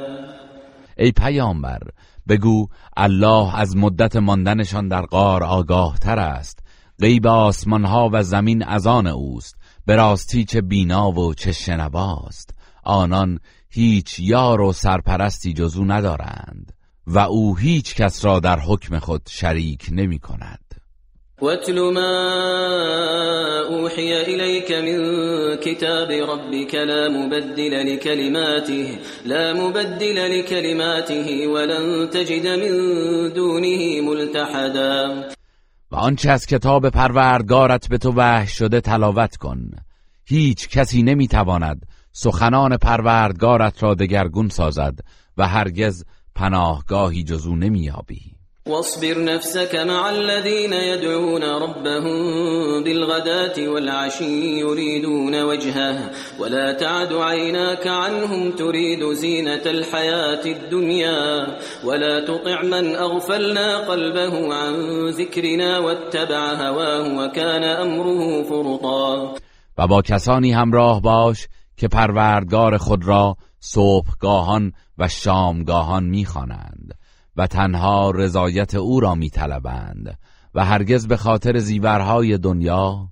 ای پیامبر بگو الله از مدت ماندنشان در غار آگاه تر است. غیب آسمان ها و زمین از آن اوست. به راستی چه بینا و چه شنواست آنان هیچ یار و سرپرستی جزو ندارند و او هیچ کس را در حکم خود شریک نمی کند. واتل ما اوحی الیک من کتاب ربک لا مبدل لكلماته لا مبدل لكلماته ولن تجد من دونه ملتحدا. و آنچه از کتاب پروردگارت به تو وحی شده تلاوت کن. هیچ کسی نمی‌تواند سخنان پروردگارت را دگرگون سازد و هرگز پناهگاهی جزو نمیابی واصبر نفسك مع الذين يدعون ربهم بالغداة والعشي يريدون وجهه ولا تعد عيناك عنهم تريد زينة الحياة الدنيا ولا تطع من أغفلنا قلبه عن ذكرنا واتبع هواه وكان أمره فرطا و با کسانی همراه باش که پروردگار خود را صبحگاهان و شامگاهان می‌خوانند و تنها رضایت او را میطلبند و هرگز به خاطر زیورهای دنیا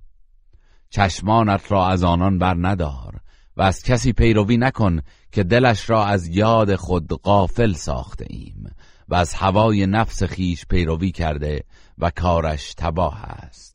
چشمانت را از آنان بر ندار و از کسی پیروی نکن که دلش را از یاد خود غافل ساخته ایم و از هوای نفس خیش پیروی کرده و کارش تباه است.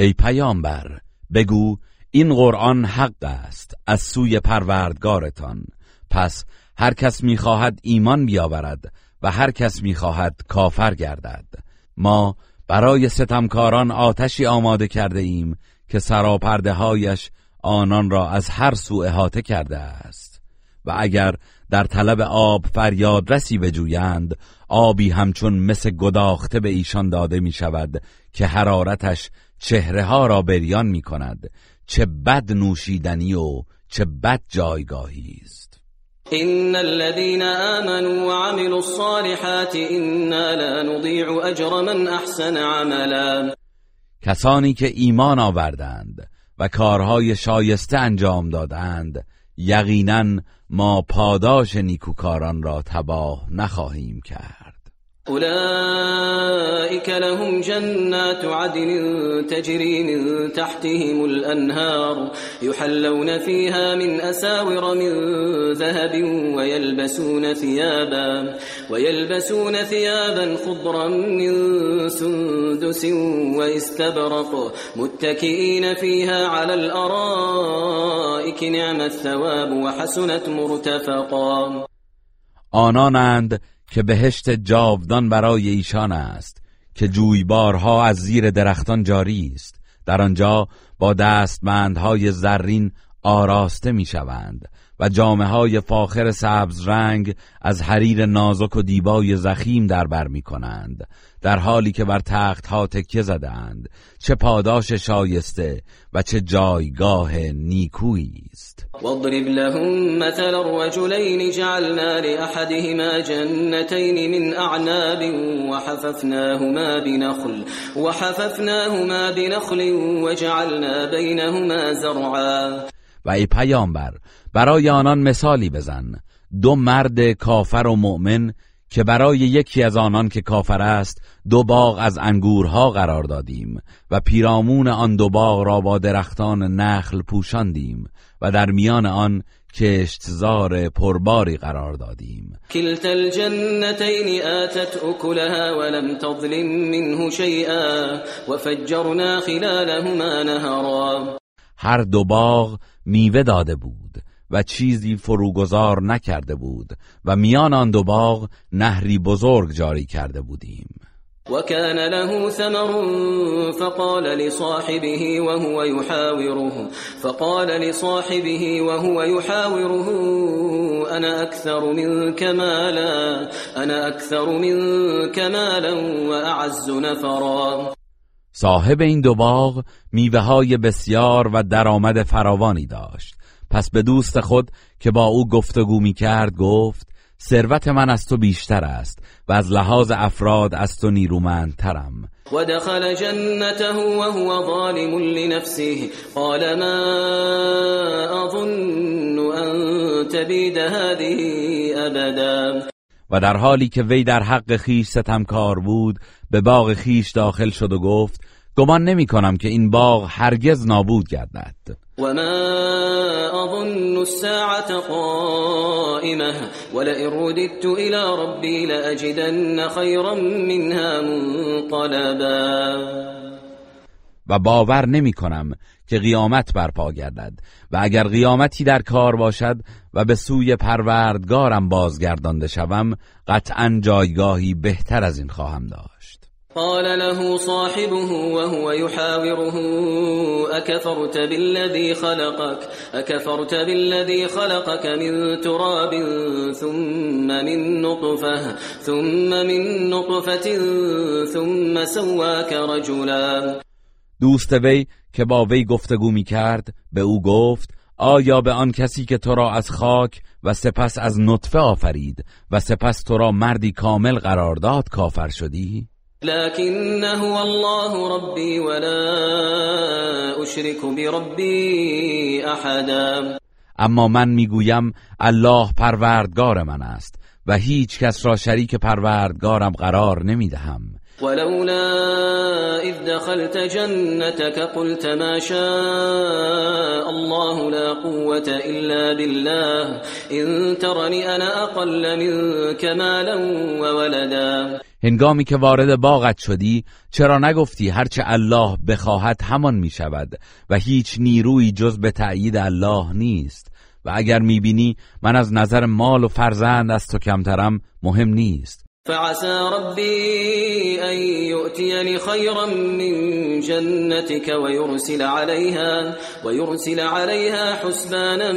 ای پیامبر بگو این قرآن حق است از سوی پروردگارتان. پس هر کس می‌خواهد ایمان بیاورد و هر کس می‌خواهد کافر گردد. ما برای ستمکاران آتشی آماده کرده ایم که سراپرده هایش آنان را از هر سو احاطه کرده است. و اگر در طلب آب فریاد رسی بجویند آبی همچون مثل گداخته به ایشان داده می شود که حرارتش چهره ها را بریان می کند چه بد نوشیدنی و چه بد جایگاهی است. ان الذين آمنوا وعملوا الصالحات انا لا نضيع اجر من احسن عملا. کسانی که ایمان آوردند و کارهای شایسته انجام دادند یقینا ما پاداش نیکوکاران را تباه نخواهیم کرد. أولئك لهم جنات عدن تجري من تحتهم الأنهار يحلون فيها من أساور من ذهب ويلبسون ثيابا ويلبسون ثيابا خضرا من سندس واستبرق متكئين فيها على الأرائك نعم الثواب وحسنت مرتفقا. آنانند که بهشت جاودان برای ایشان است که جویبارها از زیر درختان جاری است. در آنجا با دستبندهای زرین آراسته می‌شوند. و جامعه های فاخر سبز رنگ از حریر نازک و دیبای زخیم در بر می کنند در حالی که بر تخت ها تکه زدند چه پاداش شایسته و چه جایگاه نیکویی است. واضرب لهم مثل الرجلين جعلنا لأحدهما جنتين من أعناب وحففناهما بنخل وحففناهما بنخل وجعلنا بينهما زرعا. و ای پیامبر برای آنان مثالی بزن. دو مرد کافر و مؤمن که برای یکی از آنان که کافر است دو باغ از انگورها قرار دادیم و پیرامون آن دو باغ را با درختان نخل پوشاندیم و در میان آن کشتزار پرباری قرار دادیم. كلتا الجنتين آتت أكلها ولم تظلم منه شيئا وفجرنا خلالهما نهرا هر دو باغ میوه داده بود. و چیزی فروگذار نکرده بود و میان آن دو باغ نهری بزرگ جاری کرده بودیم. وكان له ثمر فقال لصاحبه وهو يحاوره فقال لصاحبه وهو يحاوره انا اكثر منك مالا انا اكثر منك مالا واعز نفرا. صاحب این دو باغ میوه های بسیار و درآمد فراوانی داشت. پس به دوست خود که با او گفتگو می کرد گفت ثروت من از تو بیشتر است و از لحاظ افراد از تو نیرومندترم. ودخل جنته وهو ظالم لنفسه. قال ما أظن أن تبيد هذه أبدا. و در حالی که وی در حق خیش ستمکار بود به باغ خیش داخل شد و گفت گمان نمی کنم که این باغ هرگز نابود گردد. وما أظن الساعة قائمة ولئن رددت إلى ربي لأجدن خيرا منها منقلبا. و باور نمی کنم که قیامت برپا گردد و اگر قیامتی در کار باشد و به سوی پروردگارم بازگردانده شوم قطعا جایگاهی بهتر از این خواهم داشت قال له صاحبه وهو يحاوره أكفرت بالذي خلقك أكفرت بالذي خلقك من تراب ثم من نطفة ثم من نطفة ثم سواك رجلا دوست وی که با وی گفتگو می کرد به او گفت آیا به آن کسی که تو را از خاک و سپس از نطفه آفرید و سپس تو را مردی کامل قرار داد کافر شدی؟ لكن هو الله ربي ولا أشرك بربي أحدا. اما من می‌گویم الله پروردگار من است و هیچ کس را شریک پروردگارم قرار نمی‌دهم. ولولا إذ دخلت جنتك قلت ما شاء الله لا قوة إلا بالله إن ترني أنا أقل منك مالا وولدا. هنگامی که وارد باغت شدی چرا نگفتی هرچه الله بخواهد همان می شود و هیچ نیروی جز به تأیید الله نیست؟ و اگر می‌بینی من از نظر مال و فرزند از تو کمترم مهم نیست. فعسى ربي أن يؤتيني خيرا من جنتك ويرسل عليها ويرسل عليها حسبانا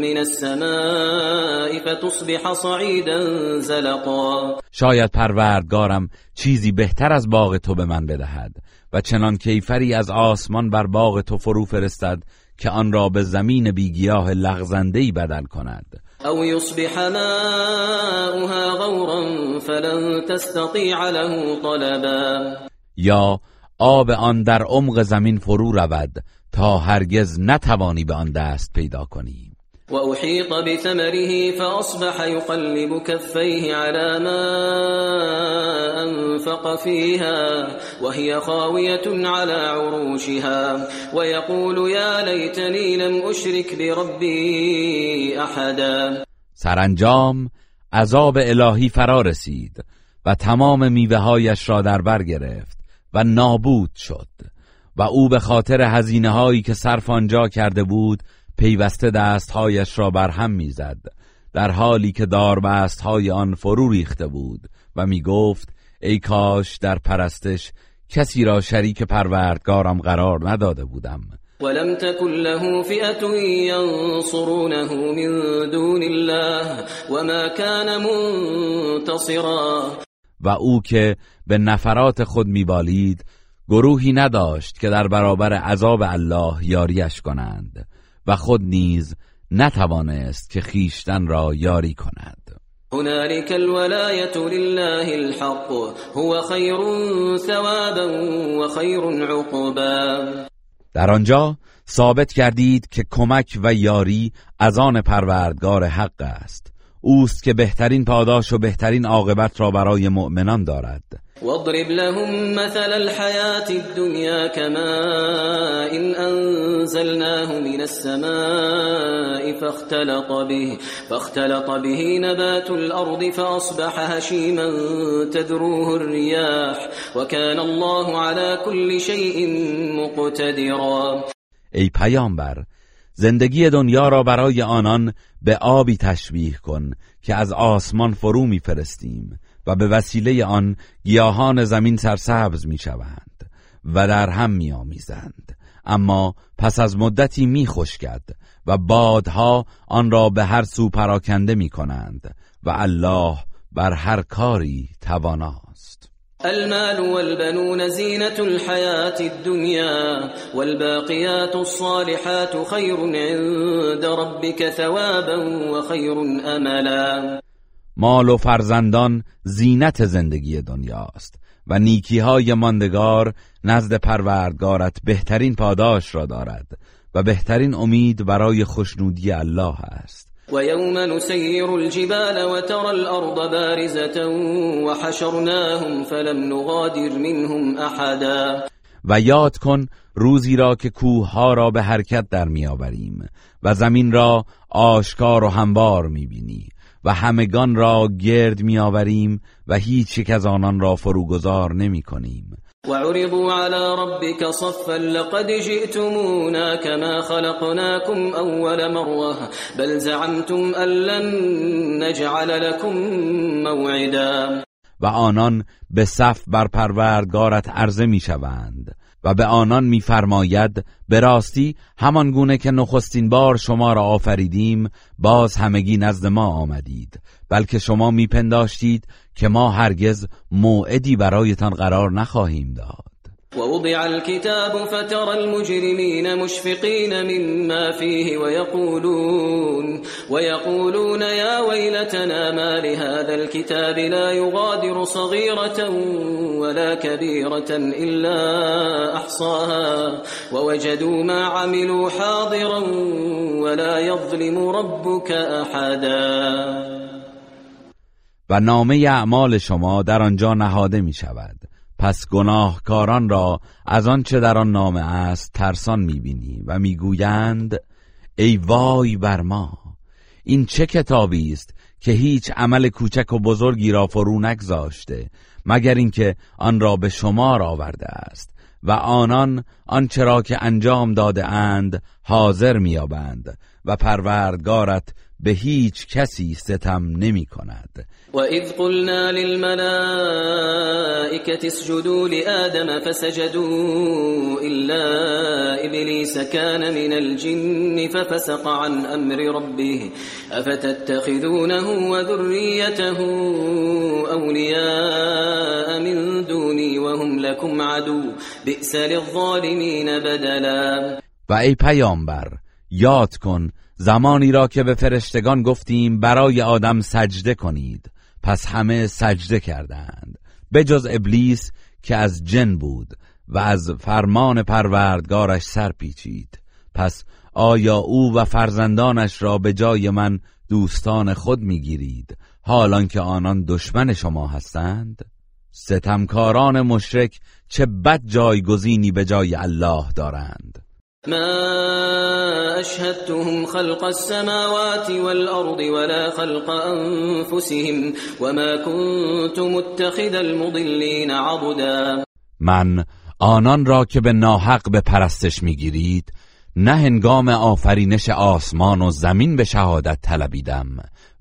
من السماء فتصبح صعيدا زلقا. شاید پروردگارم چیزی بهتر از باغ تو به من بدهد و چنان کیفری از آسمان بر باغ تو فرو فرستد که آن را به زمین بیگیاه لغزندهی بدل کند. أو يصبح ماؤها غورا فلن تستطيع له طلبا. یا آب آن در عمق زمین فرو رود تا هرگز نتوانی به آن دست پیدا کنی. وأحيط بثمره فأصبح يقلب كفيه على ما أنفق فيها وهي خاوية على عروشها ويقول يا ليتني لم أشرك بربي أحدا. سرانجام عذاب الهی فرا رسید و تمام میوههایش را در بر گرفت و نابود شد و او به خاطر هزینه هایی که صرف آنجا کرده بود پیوسته دستهایش را بر هم می‌زد در حالی که داربست های آن فرو ریخته بود و می گفت ای کاش در پرستش کسی را شریک پروردگارم قرار نداده بودم. ولم تكن له فئة ينصرونه من دون الله وما كان منتصرا. و او که به نفرات خود میبالید گروهی نداشت که در برابر عذاب الله یاریش کنند. و خود نیز نتوانست که خیشتن را یاری کند. هنالك الولاية لله الحق هو خير ثوابا وخير عقبا. در آنجا ثابت کردید که کمک و یاری از آن پروردگار حق است. اوست که بهترین پاداش و بهترین عاقبت را برای مؤمنان دارد. واضرب لهم مثل الحياة الدنيا كماء إن أنزلناه من السماء فاختلط به فاختلط به نبات الأرض فأصبح هشيما تذروه الرياح وكان الله على كل شيء مقتدرا. ای پیامبر زندگی دنیا را برای آنان به آبی تشبیه کن که از آسمان فرو میفرستیم و به وسیله آن گیاهان زمین سرسبز می شوند و در هم می آمیزند. اما پس از مدتی می خشکد و بادها آن را به هر سو پراکنده می کنند و الله بر هر کاری تواناست المال والبنون زينة الحياة الدنيا والباقيات الصالحات خير عند ربك ثوابا وخير أملا. مال و فرزندان زینت زندگی دنیاست و نیکی های ماندگار نزد پروردگارت بهترین پاداش را دارد و بهترین امید برای خوشنودی الله است. و یوم نسیر الجبال و ترى الارض بارزة وحشرناهم فلم نغادر منهم احدا و یاد کن روزی را که کوه ها را به حرکت در میآوریم و زمین را آشکار و هموار می‌بینی و همگان را گرد میآوریم و هیچ یک از آنان را فروگذار نمی کنیم. وعرضوا على ربك صفا لقد جئتمونا كما خلقناكم اول مره بل زعمتم ان لن نجعل لكم موعدا. و آنان به صف بر پروردگارت عرضه می‌شوند. و به آنان میفرماید به راستی همان گونه که نخستین بار شما را آفریدیم باز همگی نزد ما آمدید بلکه شما میپنداشتید که ما هرگز موعدی برایتان قرار نخواهیم داد. ووضع الكتاب فترى المجرمين مشفقين مما فيه ويقولون ويقولون يا ويلتنا ما لهذا الكتاب لا يغادر صغيرة ولا كبيرة إلا أحصاها ووجدوا ما عملوا حاضرا ولا يظلم ربك أحدا. و نامه اعمال شما در آنجا نهاده می شود پس گناهکاران را از آنچه در آن نامه است ترسان می‌بینی و می‌گویند ای وای بر ما! این چه کتابی است که هیچ عمل کوچک و بزرگی را فرو نگذاشته مگر اینکه آن را به شمار آورده است و آنان آنچه را که انجام داده اند حاضر میابند و پروردگارت به هیچ کسی ستم نمی کند. وإذ قلنا للملائكة اسجدوا لآدم فسجدوا إلا إبليس كان من الجن ففسق عن أمر ربه. أفتتخذونه وذريته أولياء من دوني وهم لكم عدو. بئس للظالمين بدلا. و ای پیامبر یاد کن زمانی را که به فرشتگان گفتیم برای آدم سجده کنید پس همه سجده کردند به جز ابلیس که از جن بود و از فرمان پروردگارش سر پیچید. پس آیا او و فرزندانش را به جای من دوستان خود می‌گیرید حالان که آنان دشمن شما هستند؟ ستمکاران مشرک چه بد جایگزینی به جای الله دارند. ما اشهدتهم خلق السماوات والأرض ولا خلق انفسهم وما كنت متخذ المضلين عبدا. من آنان را که به ناحق به پرستش می‌گیرید نه هنگام آفرینش آسمان و زمین به شهادت طلبیدم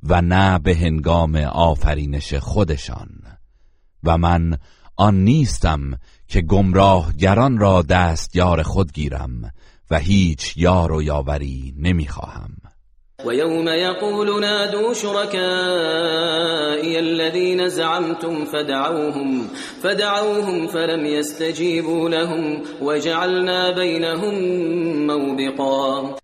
و نه به هنگام آفرینش خودشان. و من آن نیستم که گمراهگران را دستیار خود گیرم و هیچ یار و یاوری نمی‌خواهم. ويوم يقول نادوا شركائي الذين زعمتم فدعوهم فدعوهم فلم يستجيبوا لهم وجعلنا بينهم موبقا.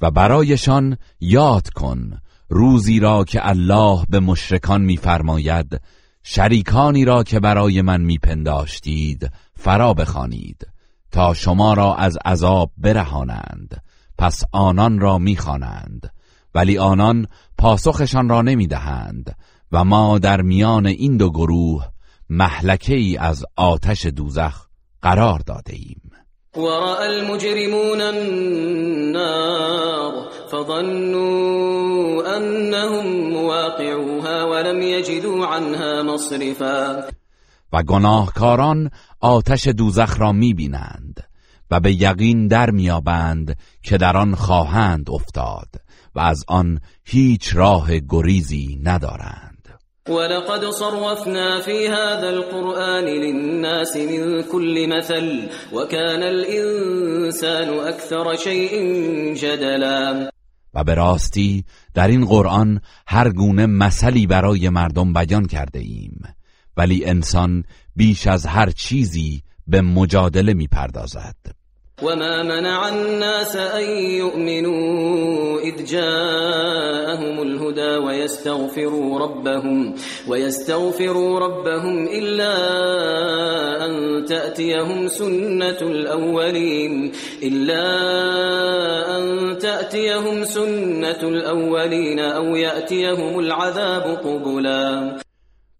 و برایشان یاد کن روزی را که الله به مشرکان میفرماید شریکانی را که برای من میپنداشتید فرا بخوانید. تا شما را از عذاب برهانند. پس آنان را می‌خوانند. ولی آنان پاسخشان را نمی‌دهند و ما در میان این دو گروه محلکه ای از آتش دوزخ قرار داده ایم ورأى المجرمون النار فظنوا أنهم مواقعوها ولم يجدوا عنها مصرفا. و گناهکاران آتش دوزخ را می‌بینند و به یقین در میابند که در آن خواهند افتاد و از آن هیچ راه گریزی ندارند. ولقد صرفنا في هذا القرآن للناس من كل مثل وكان الإنسان أكثر شيء جدلا. و به راستی در این قرآن هر گونه مثلی برای مردم بیان کرده ایم. ولی انسان بیش از هر چیزی به مجادله می پردازد وما منع الناس أن يؤمنوا إذ جاءهم الهدى ويستغفروا ربهم ويستغفروا ربهم إلا أن تأتيهم سنة الأولين إلا أن تأتيهم سنة الأولين أو يأتيهم العذاب قبلا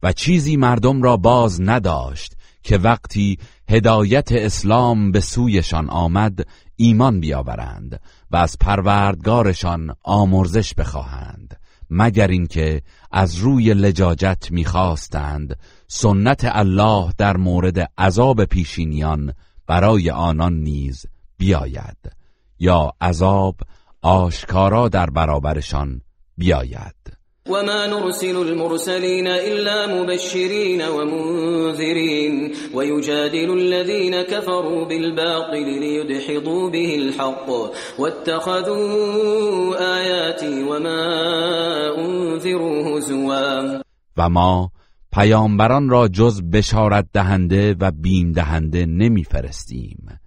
و چیزی مردم را باز نداشت که وقتی هدایت اسلام به سویشان آمد ایمان بیاورند و از پروردگارشان آمرزش بخواهند مگر اینکه از روی لجاجت می‌خواستند سنت الله در مورد عذاب پیشینیان برای آنان نیز بیاید یا عذاب آشکارا در برابرشان بیاید. وما نرسل المرسلين إلا مبشرين ومنذرين ويجادل الذين كفروا بالباطل ليدحضوا به الحق واتخذوا آياتي وما انذروا هزوا. و ما پیامبران را جز بشارت دهنده و بیم دهنده نمیفرستیم.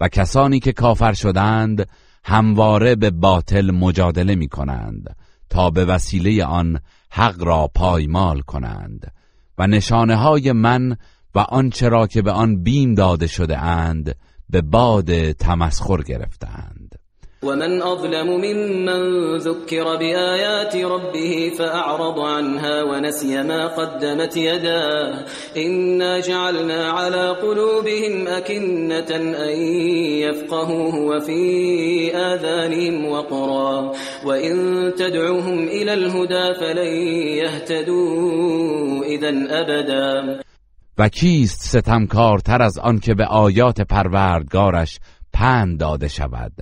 و کسانی که کافر شدند همواره به باطل مجادله می کنند تا به وسیله آن حق را پایمال کنند و نشانه های من و آنچه را که به آن بیم داده شده اند به باد تمسخر گرفتند ومن أظلم ممن ذكر بآيات ربه فأعرض عنها ونسي ما قدمت يداه. إنا جعلنا على قلوبهم أكنة أن يفقهوه وفي آذانهم وقرا. وإن تدعوهم إلى الهدى فلن يهتدوا إذا أبدا. و کیست ستمکارتر از آن که به آیات پروردگارش پند داده شود؟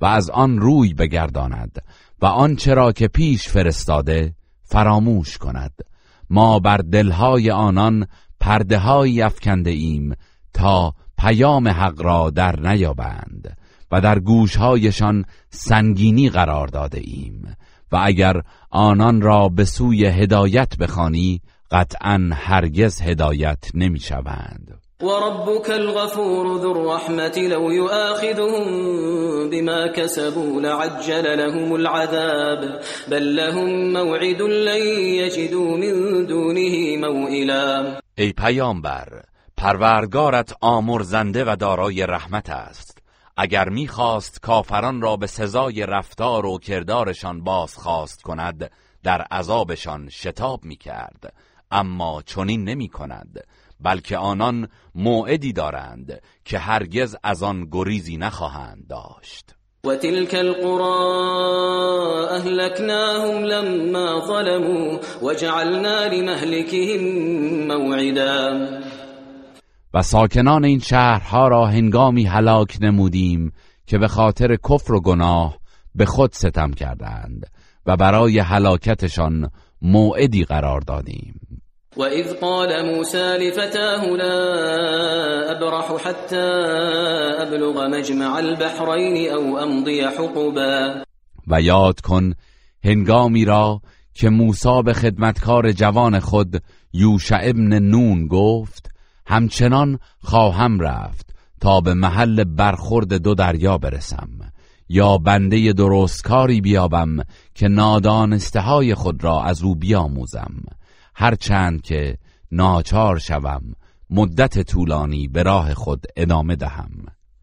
و از آن روی بگرداند و آنچه را که پیش فرستاده فراموش کند. ما بر دلهای آنان پرده افکنده ایم تا پیام حق را در نیابند و در گوشهایشان سنگینی قرار داده ایم و اگر آنان را به سوی هدایت بخوانی قطعا هرگز هدایت نمی‌شوند. وربك الغفور ذو الرحمة لو يؤاخذهم بما كسبوا لعجل لهم العذاب. بل لهم موعد لن يجدوا من دونه موئلا. ای پیامبر پروردگارت آمرزنده و دارای رحمت است. اگر می‌خواست کافران را به سزای رفتار و کردارشان بازخواست کند در عذابشان شتاب می‌کرد. اما چنین نمی کند بلکه آنان موعدی دارند که هرگز از آن گریزی نخواهند داشت. وتلك القرى أهلكناهم لما ظلموا وجعلنا لمهلكهم موعدا. و ساکنان این شهرها را هنگامی هلاک نمودیم که به خاطر کفر و گناه به خود ستم کردند و برای هلاکتشان موعدی قرار دادیم. وإذ قال موسى لفتاه لا أبرح حتى أبلغ مجمع البحرين أو أمضي حقبا. و یاد کن هنگامی را که موسی به خدمتکار جوان خود یوشع ابن نون گفت همچنان خواهم رفت تا به محل برخورد دو دریا برسم یا بنده درستکاری بیابم که نادانسته های خود را از او بیاموزم. هرچند که ناچار شوم مدت طولانی به راه خود ادامه دهم.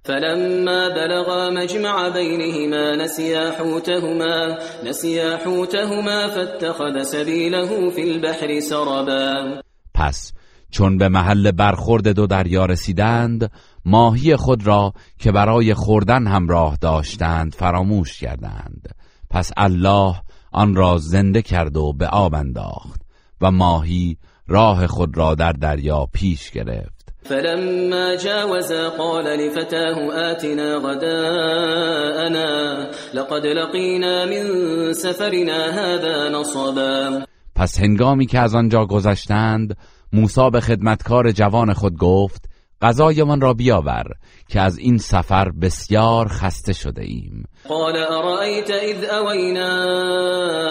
فلما بلغا مجمع بينهما نسيا حوتهما نسيا حوتهما فاتخذ سبيله في البحر سربا. پس چون به محل برخورد دو دریا رسیدند ماهی خود را که برای خوردن همراه داشتند فراموش کردند. پس الله آن را زنده کرد و به آب انداخت. و ماهی راه خود را در دریا پیش گرفت. فلما جاوزا قال لفتاه آتنا غداءنا لقد لقينا من سفرنا هذا نصبا. پس هنگامی که از آنجا گذشتند موسی به خدمتکار جوان خود گفت غذایمان را بیاور که از این سفر بسیار خسته شده ایم. قال ارأيت اذ اوينا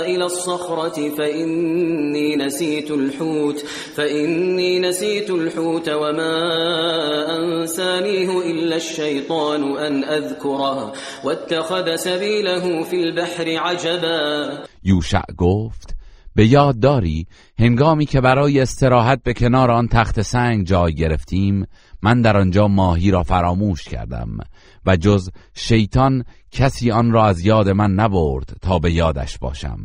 الى الصخرة فإني نسيت الحوت فإني نسيت الحوت وما انسانيه الا الشيطان ان اذكره واتخذ سبيله في البحر عجبا. یوشع گفت به یاد داری هنگامی که برای استراحت به کنار آن تخت سنگ جای گرفتیم من در آنجا ماهی را فراموش کردم و جز شیطان کسی آن را از یاد من نبرد تا به یادش باشم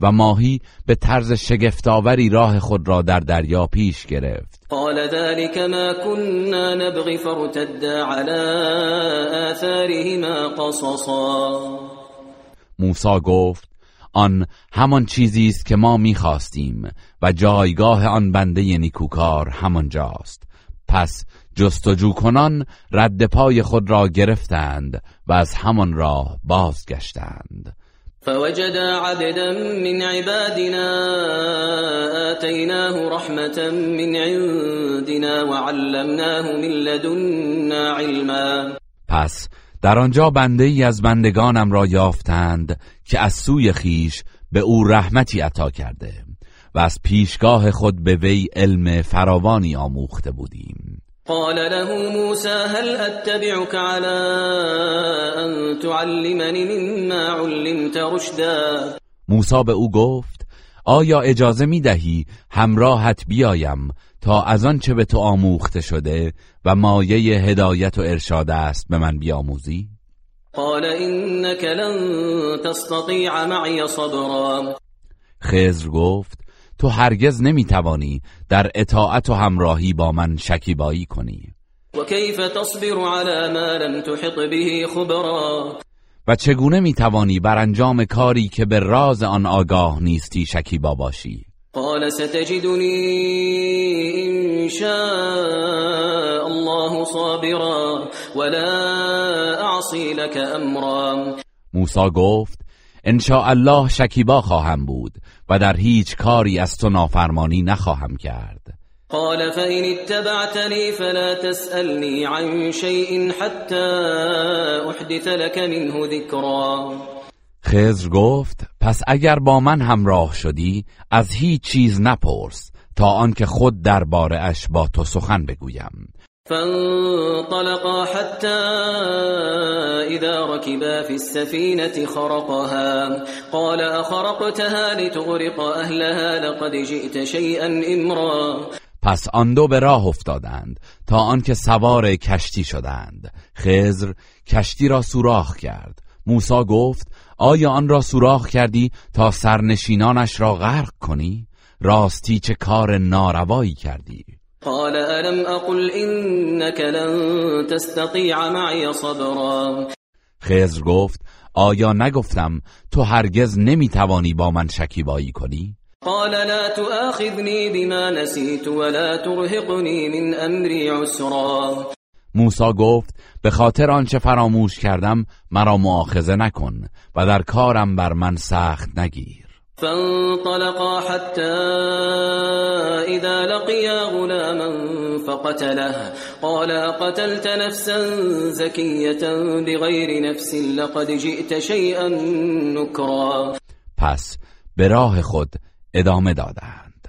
و ماهی به طرز شگفتآوری راه خود را در دریا پیش گرفت. قال ذلك ما كنا نبغي فرتدا على آثارهما قصصا. موسی گفت آن همان چیزی است که ما می‌خواستیم و جایگاه آن بنده نیکوکار همانجاست پس جستجو کنان رد پای خود را گرفتند و از همان راه بازگشتند. فوجد عبدا من عبادنا آتيناه رحمة من عندنا وعلمناه من لدنا علما. پس در آنجا بنده ای از بندگانم را یافتند که از سوی خیش به او رحمتی عطا کرده و از پیشگاه خود به وی علم فراوانی آموخته بودیم قال له موسى هل اتبعك على ان تعلمني مما علمت رشدا موسی به او گفت آیا اجازه می دهی همراهت بیایم تا از آن چه به تو آموخته شده و مایه هدایت و ارشاد است به من بیاموزی؟ قال انك لن تستطيع معي صبرا. خزر گفت تو هرگز نمی‌توانی در اطاعت و همراهی با من شکیبایی کنی. و کیف تصبر على ما لم تحط به خبرا؟ و چگونه می‌توانی بر انجام کاری که به راز آن آگاه نیستی شکیبا باشی؟ قال ستجدني إن شاء الله صابرا ولا أعصي لك امرا موسی گفت ان الله شکیبا خواهم بود و در هیچ کاری از تو نافرمانی نخواهم کرد. قال فإن اتبعتني فلا تسألني عن شيء حتى أحدث لك منه ذكرا خزر گفت پس اگر با من همراه شدی از هیچ چیز نپرس تا آنکه خود درباره اش با تو سخن بگویم. فانطلقا حتى إذا ركبا في السفينة خرقها. قال أخرقتها لتغرق أهلها؟ لقد جئت شيئا إمرا. پس آن دو به راه افتادند تا آنکه سوار کشتی شدند. خزر کشتی را سوراخ کرد. موسی گفت آیا آن را سوراخ کردی تا سرنشینانش را غرق کنی؟ راستی چه کار ناروایی کردی؟ قال الم اقل انك لن تستطيع معي صبرا. خزر گفت آیا نگفتم تو هرگز نمی‌توانی با من شکیبایی کنی؟ قال لا تؤاخذني بما نسيت ولا ترهقني من امری عسرا. موسی گفت به خاطر آنچه فراموش کردم مرا معاخذه نکن و در کارم بر من سخت نگیر. فانطلقا حتى إذا لقيا غلاما فقتله. قال قتلت نفسا زكية بغير نفس لقد جئت شيئا نكرا پس به راه خود ادامه دادند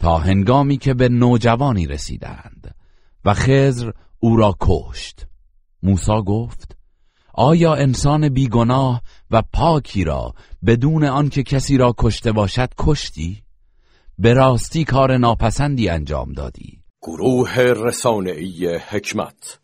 تا هنگامی که به نوجوانی رسیدند و خزر او را کشت موسی گفت آیا انسان بیگناه و پاکی را بدون آنکه کسی را کشته باشد کشتی؟ به راستی کار ناپسندی انجام دادی گروه رسانه‌ای حکمت